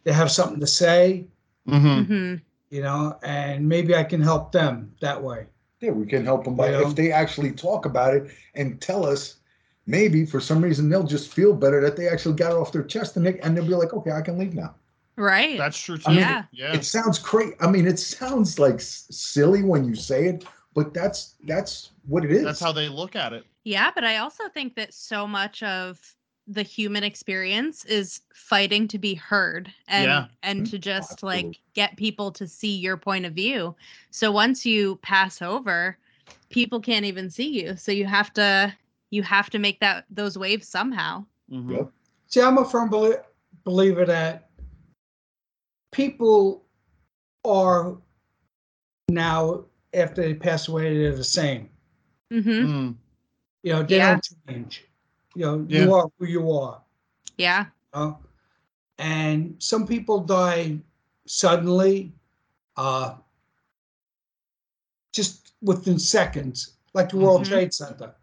they have something to say, Mhm. hmm you know, and maybe I can help them that way. Yeah, we can help them by You know? if they actually talk about it and tell us. Maybe for some reason they'll just feel better that they actually got it off their chest, and they and they'll be like, okay, I can leave now. Right. That's true too. I mean, Yeah. yeah. It sounds great. I mean, it sounds like silly when you say it, but that's that's what it is. That's how they look at it. Yeah, but I also think that so much of the human experience is fighting to be heard and Yeah. and to just Absolutely. like get people to see your point of view. So once you pass over, people can't even see you. So you have to you have to make that those waves somehow. Mhm. Yep. See, I'm a firm belie- believer that people are now after they pass away, they're the same. hmm Mm. You know, they Yeah. don't change. You know, Yeah. you are who you are. Yeah. You know? And some people die suddenly, uh, just within seconds, like the World Mhm. Trade Center.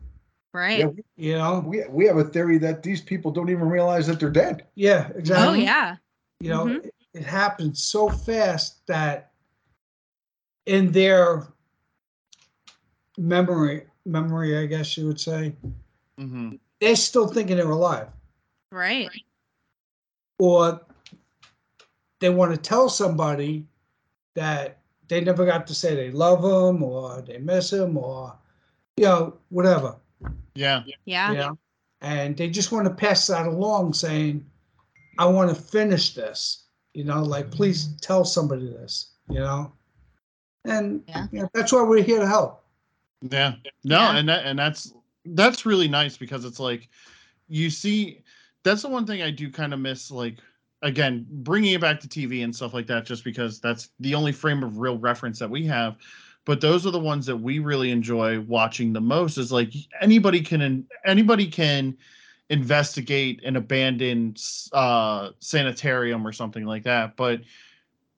Right. Yeah, we, You know, we we have a theory that these people don't even realize that they're dead. yeah, exactly. oh yeah. You know, Mhm. It, it happens so fast that in their memory, memory, I guess you would say, Mhm. they're still thinking they're alive, Right. or they want to tell somebody that they never got to say they love them or they miss them or you know whatever. Yeah. Yeah. yeah and they just want to pass that along, saying, "I want to finish this." You know, like mm-hmm. please tell somebody this. You know, and Yeah. you know, that's why we're here to help. Yeah. No, Yeah. and that and that's that's really nice because it's like you see that's the one thing I do kind of miss like again bringing it back to TV and stuff like that just because that's the only frame of real reference that we have but those are the ones that we really enjoy watching the most is like anybody can anybody can investigate an abandoned uh sanitarium or something like that but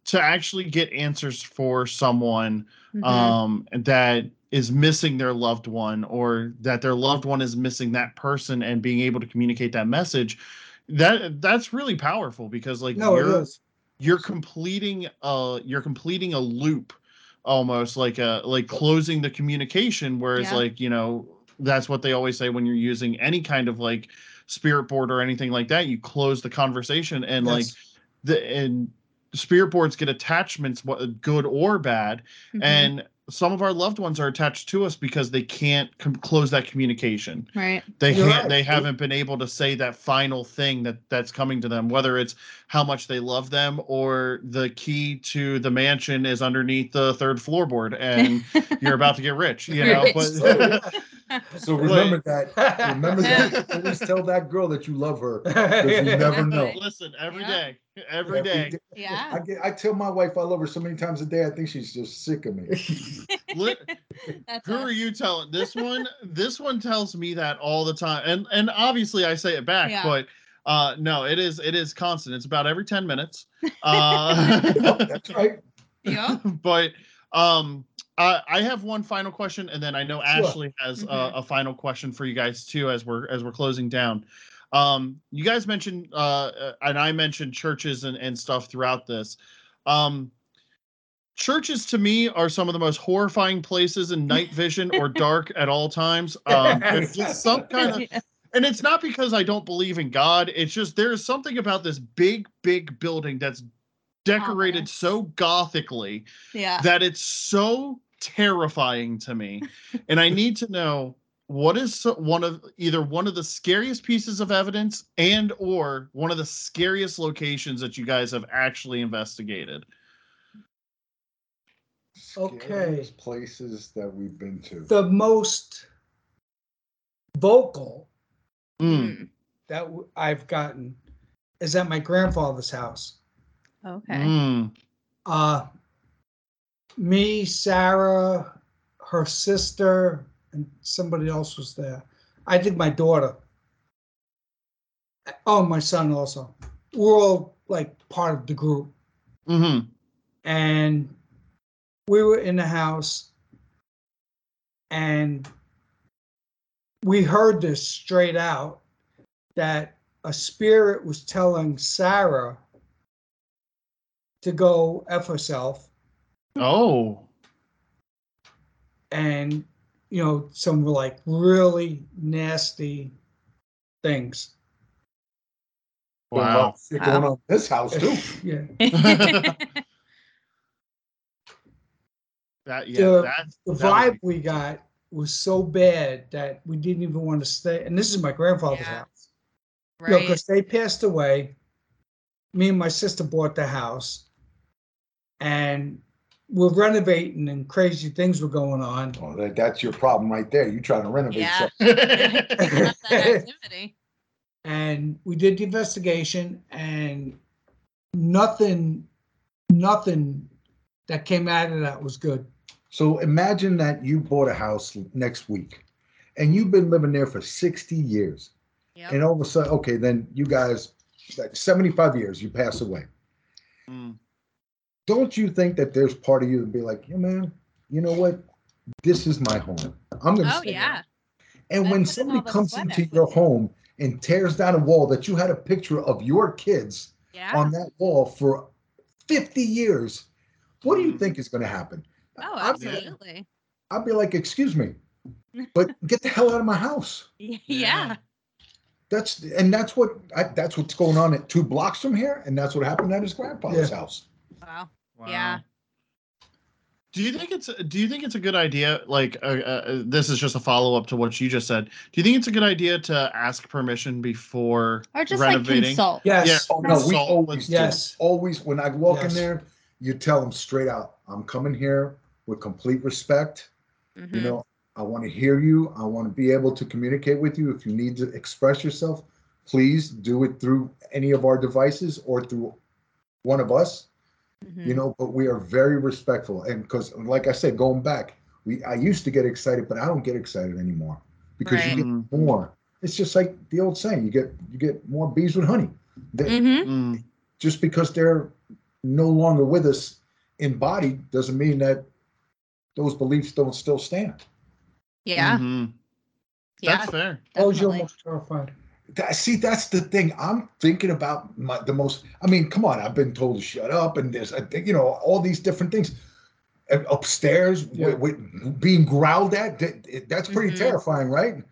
to actually get answers for someone Mhm. um that is missing their loved one or that their loved one is missing that person and being able to communicate that message that that's really powerful because like No, it you're is. you're completing uh you're completing a loop almost like a like closing the communication whereas Yeah. like you know that's what they always say when you're using any kind of like spirit board or anything like that you close the conversation and like the and spirit boards get attachments what good or bad Mhm. and some of our loved ones are attached to us because they can't com- close that communication right. they You're can't right. they haven't been able to say that final thing that that's coming to them whether it's how much they love them or the key to the mansion is underneath the third floorboard and [LAUGHS] you're about to get rich you [LAUGHS] know but [LAUGHS] [LAUGHS] So remember that. [LAUGHS] Remember that. Always tell that girl that you love her. because [LAUGHS] you never know. listen every Yeah. day every day yeah. I get, I tell my wife I love her so many times a day. I think she's just sick of me. Li- who us. are you telling this one this one tells me that all the time and and obviously i say it back Yeah. but uh no it is it is constant it's about every 10 minutes uh Yep, that's right. Yeah. but um I, I have one final question and then i know Sure. ashley has Mhm. a, a final question for you guys too as we're as we're closing down um you guys mentioned uh uh, and i mentioned churches and, and stuff throughout this um churches to me are some of the most horrifying places in night [LAUGHS] vision or dark at all times [LAUGHS] um just some kind of and it's not because I don't believe in God. It's just there's something about this big, big building that's decorated Ominous. so gothically yeah. that it's so terrifying to me. and I need to know what is one of either one of the scariest pieces of evidence and or one of the scariest locations that you guys have actually investigated. Okay. Places that we've been to. the most vocal. Mm. that i've gotten is at my grandfather's house. Okay. Mm. Uh, me, Sarah, her sister, and somebody else was there. I think my daughter. Oh, my son also. We're all like part of the group. hmm and we were in the house and we heard this straight out that a spirit was telling Sarah to go F herself Oh. and you know some like really nasty things. Wow. Shit going um, on in this house too. [LAUGHS] yeah. [LAUGHS] That yeah, The- that The vibe be- we got was so bad that we didn't even want to stay. And this is my grandfather's Yeah. house. You know, right. because they passed away. Me and my sister bought the house, and we're renovating, and crazy things were going on. Oh, that, that's your problem right there. You're trying to renovate Yeah. something. [LAUGHS] Picking up [LAUGHS] that activity. And we did the investigation, and nothing, nothing that came out of that was good. So imagine that you bought a house next week and you've been living there for 60 years. Yep. And all of a sudden, okay, then you guys, like 75 years, you pass away. Mm. Don't you think that there's part of you that be like, yeah, man, you know what? This is my home. I'm going to Oh stay yeah. here." And That's when somebody comes into equity. your home and tears down a wall that you had a picture of your kids Yeah. on that wall for 50 years, what do you Mhm. think is going to happen? oh, I'd be- absolutely. I'd be like, excuse me, [LAUGHS] but get the hell out of my house. Yeah. Yeah. That's and that's what I, that's what's going on at two blocks from here, and that's what happened at his grandfather's Yeah. house. Wow. Wow. Yeah. Do you think it's do you think it's a good idea? Like, uh, uh, this is just a follow up to what you just said. Do you think it's a good idea to ask permission before Or just like renovating? consult. Yes. Yeah. Oh no, we always with- do. Yes. always when I walk in there, you tell them straight out, I'm coming here with complete respect. Mhm. You know, I want to hear you. I want to be able to communicate with you. If you need to express yourself, please do it through any of our devices or through one of us. Mhm. you know but we are very respectful and because like i said going back we i used to get excited but i don't get excited anymore because Right. you get more it's just like the old saying you get you get more bees with honey They- Mhm. Mm. just because they're no longer with us in body doesn't mean that those beliefs don't still stand Yeah. Mhm. Yeah. That's fair. What was you Definitely. almost terrified? That, see, that's the thing. I'm thinking about my, the most. I mean, come on. I've been told to shut up, and there's, I think, you know, all these different things. And upstairs, Yeah. with, with being growled at, that, that's pretty Mhm. terrifying, right?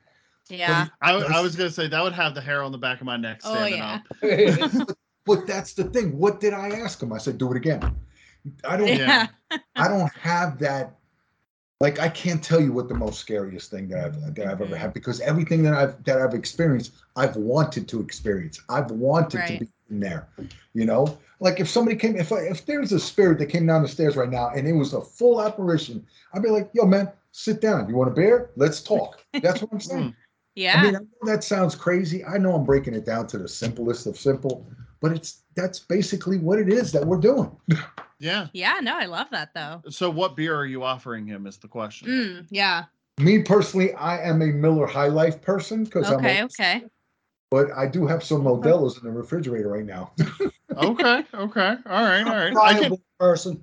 Yeah. I, I was gonna say that would have the hair on the back of my neck standing Oh yeah. up. [LAUGHS] But that's the thing. What did I ask him? I said, do it again. I don't. [LAUGHS] Yeah. I don't have that. Like I can't tell you what the most scariest thing that I've that I've ever Mhm. had because everything that I've that I've experienced, I've wanted to experience. I've wanted Right. to be in there. You know, like if somebody came, if I, if there's a spirit that came down the stairs right now and it was a full apparition, I'd be like, yo, man, sit down. You want a beer? Let's talk. That's what I'm [LAUGHS] saying. Yeah. I mean, I know that sounds crazy. I know I'm breaking it down to the simplest of simple, but it's that's basically what it is that we're doing. [LAUGHS] Yeah. yeah. No, I love that though. So what beer are you offering him? Is the question. Mm, yeah. Me personally, I am a Miller High Life person because Okay. I'm. A, Okay. but I do have some Modelo's in the refrigerator right now. [LAUGHS] Okay. Okay. All right. All right. I can, Reliable person.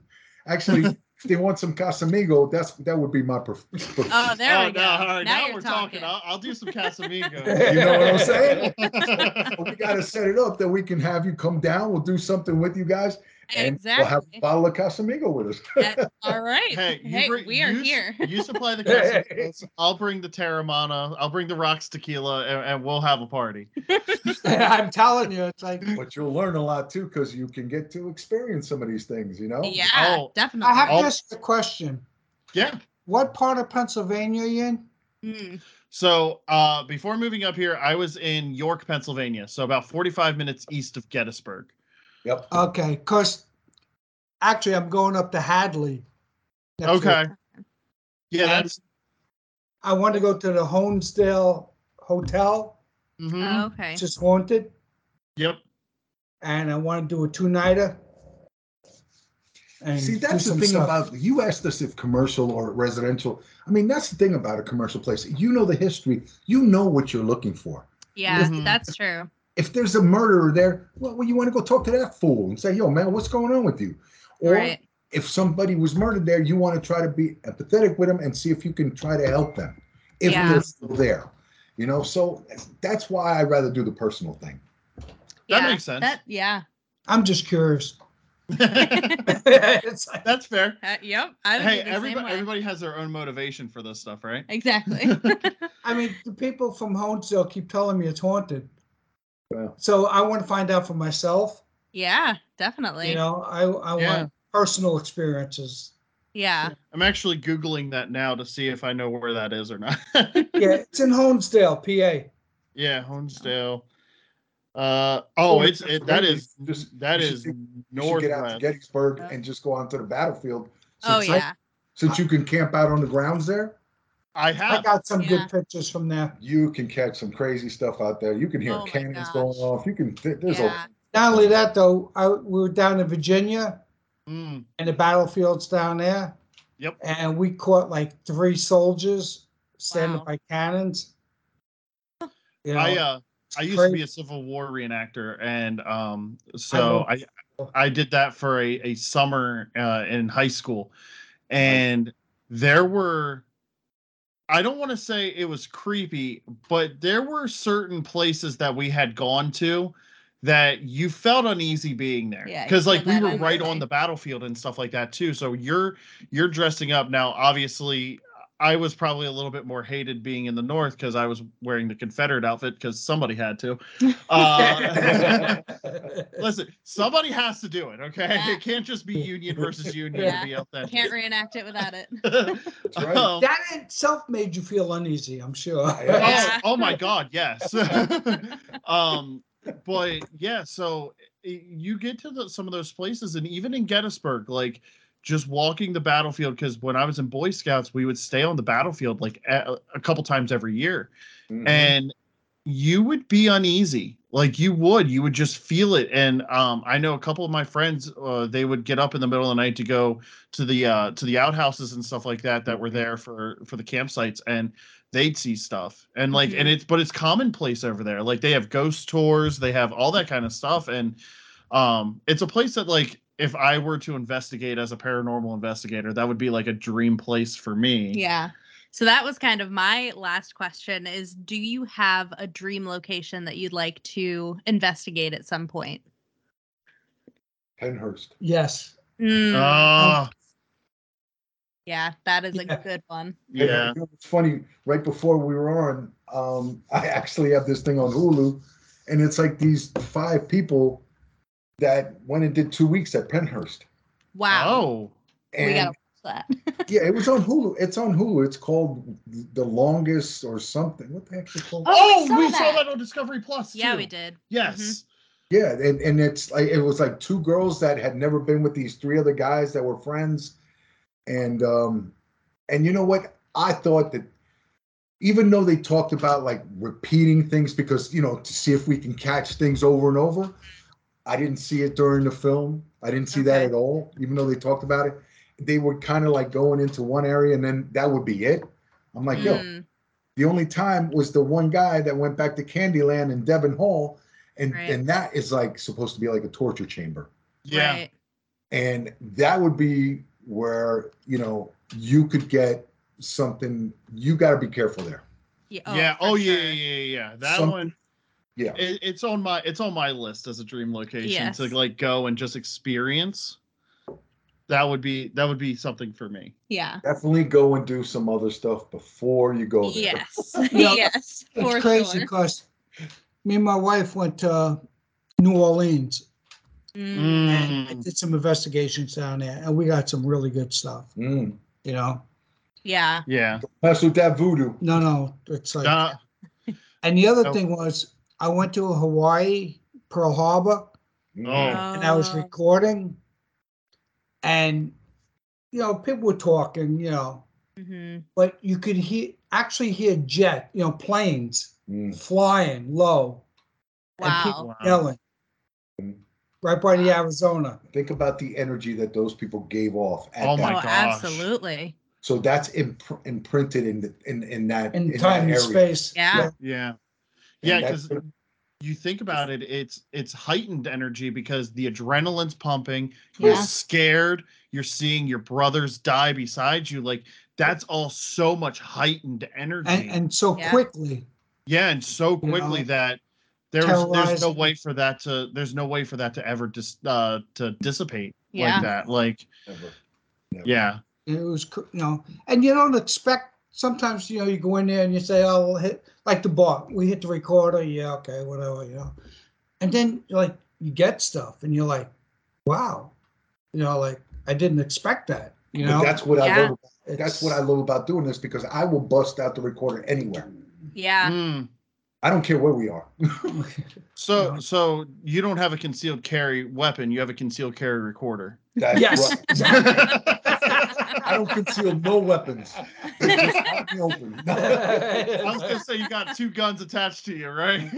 Actually, if they want some Casamigo, that's that would be my pref- [LAUGHS] pref- Oh, there oh, we go. no, all right. now, Now, we're talking. talking. I'll, I'll do some Casamigo. [LAUGHS] You know what I'm saying? we got to set it up that we can have you come down. We'll do something with you guys, and we'll have a bottle of Casamigo with us. Uh, [LAUGHS] All right. Hey, you bring, we are you, here. [LAUGHS] You supply the [LAUGHS] Casamigos. I'll bring the Teremana. I'll bring the rocks tequila, and, and we'll have a party. I'm telling you, it's like but you'll learn a lot too because you can get to experience some of these things. You know. Yeah, Oh, definitely. I have All- just a question. Yeah. What part of Pennsylvania are you in? Mm, So uh, before moving up here, I was in York, Pennsylvania. So about 45 minutes east of Gettysburg. Yep. Okay, because actually I'm going up to Hadley. next week. Okay. Yeah, that's. I want to go to the Honesdale Hotel, mhm. okay. which is haunted, Yep. and I want to do a two nighter. And See, that's the thing stuff. about you asked us if commercial or residential. I mean, that's the thing about a commercial place. You know the history. You know what you're looking for. Yeah, Mhm. that's true. If there's a murderer there, well, well, you want to go talk to that fool and say, "Yo, man, what's going on with you?" Or right. if somebody was murdered there, you want to try to be empathetic with them and see if you can try to help them if Yeah. they're still there. You know, so that's why I rather do the personal thing. That makes sense. That, yeah. I'm just curious. that's [LAUGHS] It's like- fair. Uh, yep. I Hey, everybody, everybody has their own motivation for this stuff, right? Exactly. [LAUGHS] I mean, the people from Honesdale keep telling me it's haunted. Well. So I want to find out for myself. yeah, definitely. You know, I I Yeah. want personal experiences. yeah. I'm actually Googling that now to see if I know where that is or not. [LAUGHS] Yeah, it's in Honesdale, PA. yeah, Honesdale. Uh oh, it's it, that is Just- that you should is see- get out to. Gettysburg Yeah. and just go onto the battlefield. Oh yeah. Uh, Since you can camp out on the grounds there, I have. I have. got some Yeah. good pictures from there. you can catch some crazy stuff out there. You can hear Oh cannons gosh. going off. You can. There's Yeah. Not only that, though, I, we were down in Virginia Mm, and the battlefields down there. Yep. And we caught like three soldiers standing Wow. by cannons. You know, I uh I used to be a Civil War reenactor, and um, so I I did that for a a summer uh, in high school, and there were. I don't want to say it was creepy, but there were certain places that we had gone to that you felt uneasy being there. Yeah, because like we were right on the battlefield and stuff like that too so you're you're dressing up now obviously i was probably a little bit more hated being in the north because i was wearing the confederate outfit because somebody had to [LAUGHS] uh, [LAUGHS] listen somebody has to do it okay Yeah. it can't just be union versus union Yeah. to be authentic Can't reenact it without it. [LAUGHS] Right. Um, that in itself made you feel uneasy, I'm sure. Yeah. oh, oh my god yes um but yeah so you get to the, some of those places and even in gettysburg like just walking the battlefield because when i was in boy scouts we would stay on the battlefield like a, a couple times every year. Mhm. and you would be uneasy. Like you would you would just feel it. And um i know a couple of my friends uh, they would get up in the middle of the night to go to the uh to the outhouses and stuff like that that were there for for the campsites and they'd see stuff. And like and Mhm. it's but it's commonplace over there. Like they have ghost tours they have all that kind of stuff. And um it's a place that like if i were to investigate as a paranormal investigator that would be like a dream place for me Yeah. So that was kind of my last question is do you have a dream location that you'd like to investigate at some point? Pennhurst. Yes. Mm, Oh, yeah, that is a Yeah. good one. yeah. You know, It's funny, right before we were on, um, [LAUGHS] I actually have this thing on Hulu, and it's like these five people that went and did two weeks at Pennhurst. Wow. Oh, we gotta watch that. [LAUGHS] yeah, it was on Hulu. It's on Hulu. It's called The Longest or something. What the heck is it called? Oh, oh, we saw we saw that. that on Discovery Plus. yeah, we did. Yes. Yeah, and, and it's like it was like two girls that had never been with these three other guys that were friends. And um and you know what? I thought that even though they talked about like repeating things because you know to see if we can catch things over and over, I didn't see it during the film. I didn't see that at all, even though they talked about it. They were kind of like going into one area and then that would be it. I'm like, yo, Mm, the only time was the one guy that went back to Candyland in Devon Hall, and Right. and that is like supposed to be like a torture chamber, Yeah. Right. and that would be where you know you could get something. You got to be careful there. Yeah. yeah. Oh, yeah, sure. yeah, yeah, yeah. That Some- one. Yeah, It, it's on my it's on my list as a dream location Yes. to like go and just experience. That would be that would be something for me. Yeah. definitely go and do some other stuff before you go there. Yes. Yeah. [LAUGHS] [LAUGHS] yes. For It's crazy sure. because me and my wife went to New Orleans Mm, and I did some investigations down there and we got some really good stuff, Mm. you know? yeah. Yeah. Mess with that voodoo. No, no, it's like, Uh, and the other Oh. thing was I went to Hawaii, Pearl Harbor, Mm. Oh. and I was recording and, you know, people were talking, you know, mhm. but you could hear, actually hear jet, you know, planes Mm. flying low and Wow. people Wow. yelling right by the Arizona. Think about the energy that those people gave off. At Oh that my oh, gosh. absolutely. So that's imp- imprinted in the, in in that in that time and area. space. Yeah. yeah. And Yeah, because you think about it, it's it's heightened energy because the adrenaline's pumping. You're Yeah. scared. You're seeing your brothers die beside you. Like that's all so much heightened energy. And and so Yeah. quickly. yeah, and so You quickly know, that there's there's no way for that to there's no way for that to ever dis, uh to dissipate Yeah. like that. Like Never. Never. yeah. It was co- you know, and you don't expect sometimes you know you go in there and you say, Oh, we'll hit like the bar. We hit the recorder, yeah, okay, whatever, you know. And then like you get stuff and you're like, Wow. You know, like I didn't expect that. You But know, that's what I Yeah. love. That's what I love about doing this because I will bust out the recorder anywhere. Yeah. Mm. I don't care where we are. [LAUGHS] So Yeah. so you don't have a concealed carry weapon, you have a concealed carry recorder. That's Yes, right. exactly. [LAUGHS] I don't conceal no weapons. They're just out in the open. [LAUGHS] I was gonna say you got two guns attached to you, right?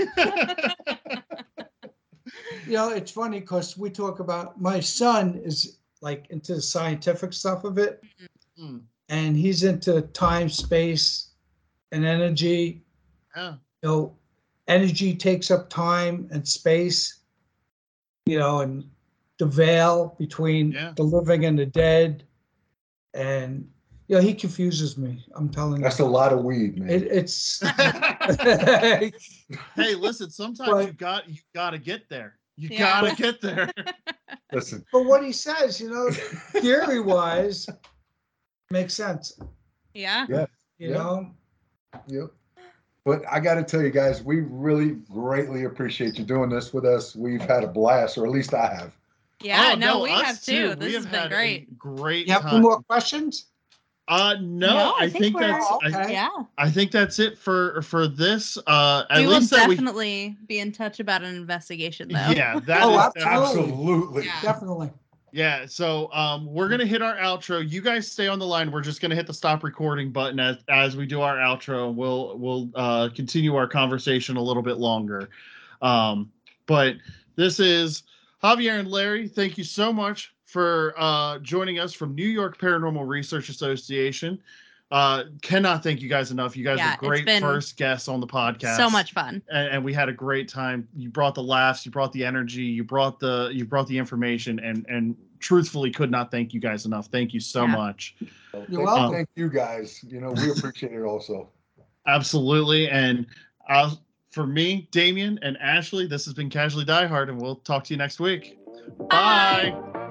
you know, it's funny because we talk about my son is like into the scientific stuff of it, Mm, and he's into time, space, and energy. yeah. You know, energy takes up time and space. You know, and the veil between Yeah. the living and the dead, and yeah, he confuses me. I'm telling That's you, a lot of weed, man. it, it's. [LAUGHS] [LAUGHS] hey, listen, sometimes Right. you got you gotta get there. You Yeah. gotta get there. [LAUGHS] Listen, but what he says, you know, theory wise, makes sense. Yeah. You Yeah. know, Yep. But I got to tell you guys, we really greatly appreciate you doing this with us. We've had a blast, or at least I have. Yeah. Oh, no, we have too. We This has have been great. Great you have any time. more questions? Uh no, No, I I, think think, we're- that's I, Yeah. I think that's it for for this. Uh at we will least that we definitely be in touch about an investigation though. Yeah, that Oh, is absolutely. Absolutely. Yeah. Definitely. Yeah, so um, we're gonna hit our outro. You guys stay on the line. We're just gonna hit the stop recording button as as we do our outro. We'll we'll uh, continue our conversation a little bit longer. Um, but this is Javier and Larry. Thank you so much for uh, joining us from New York Paranormal Research Association. uh, cannot thank you guys enough. You guys Yeah, are great first guests on the podcast. So much fun. and, and we had a great time. You brought the laughs, you brought the energy, you brought the you brought the information, and and truthfully could not thank you guys enough. Thank you so Yeah. much. So You're thank- welcome. Thank you guys. You know, we appreciate it also. [LAUGHS] Absolutely. And uh, for me, Damien and Ashley, this has been Casually Die Hard, and we'll talk to you next week. Bye. Bye.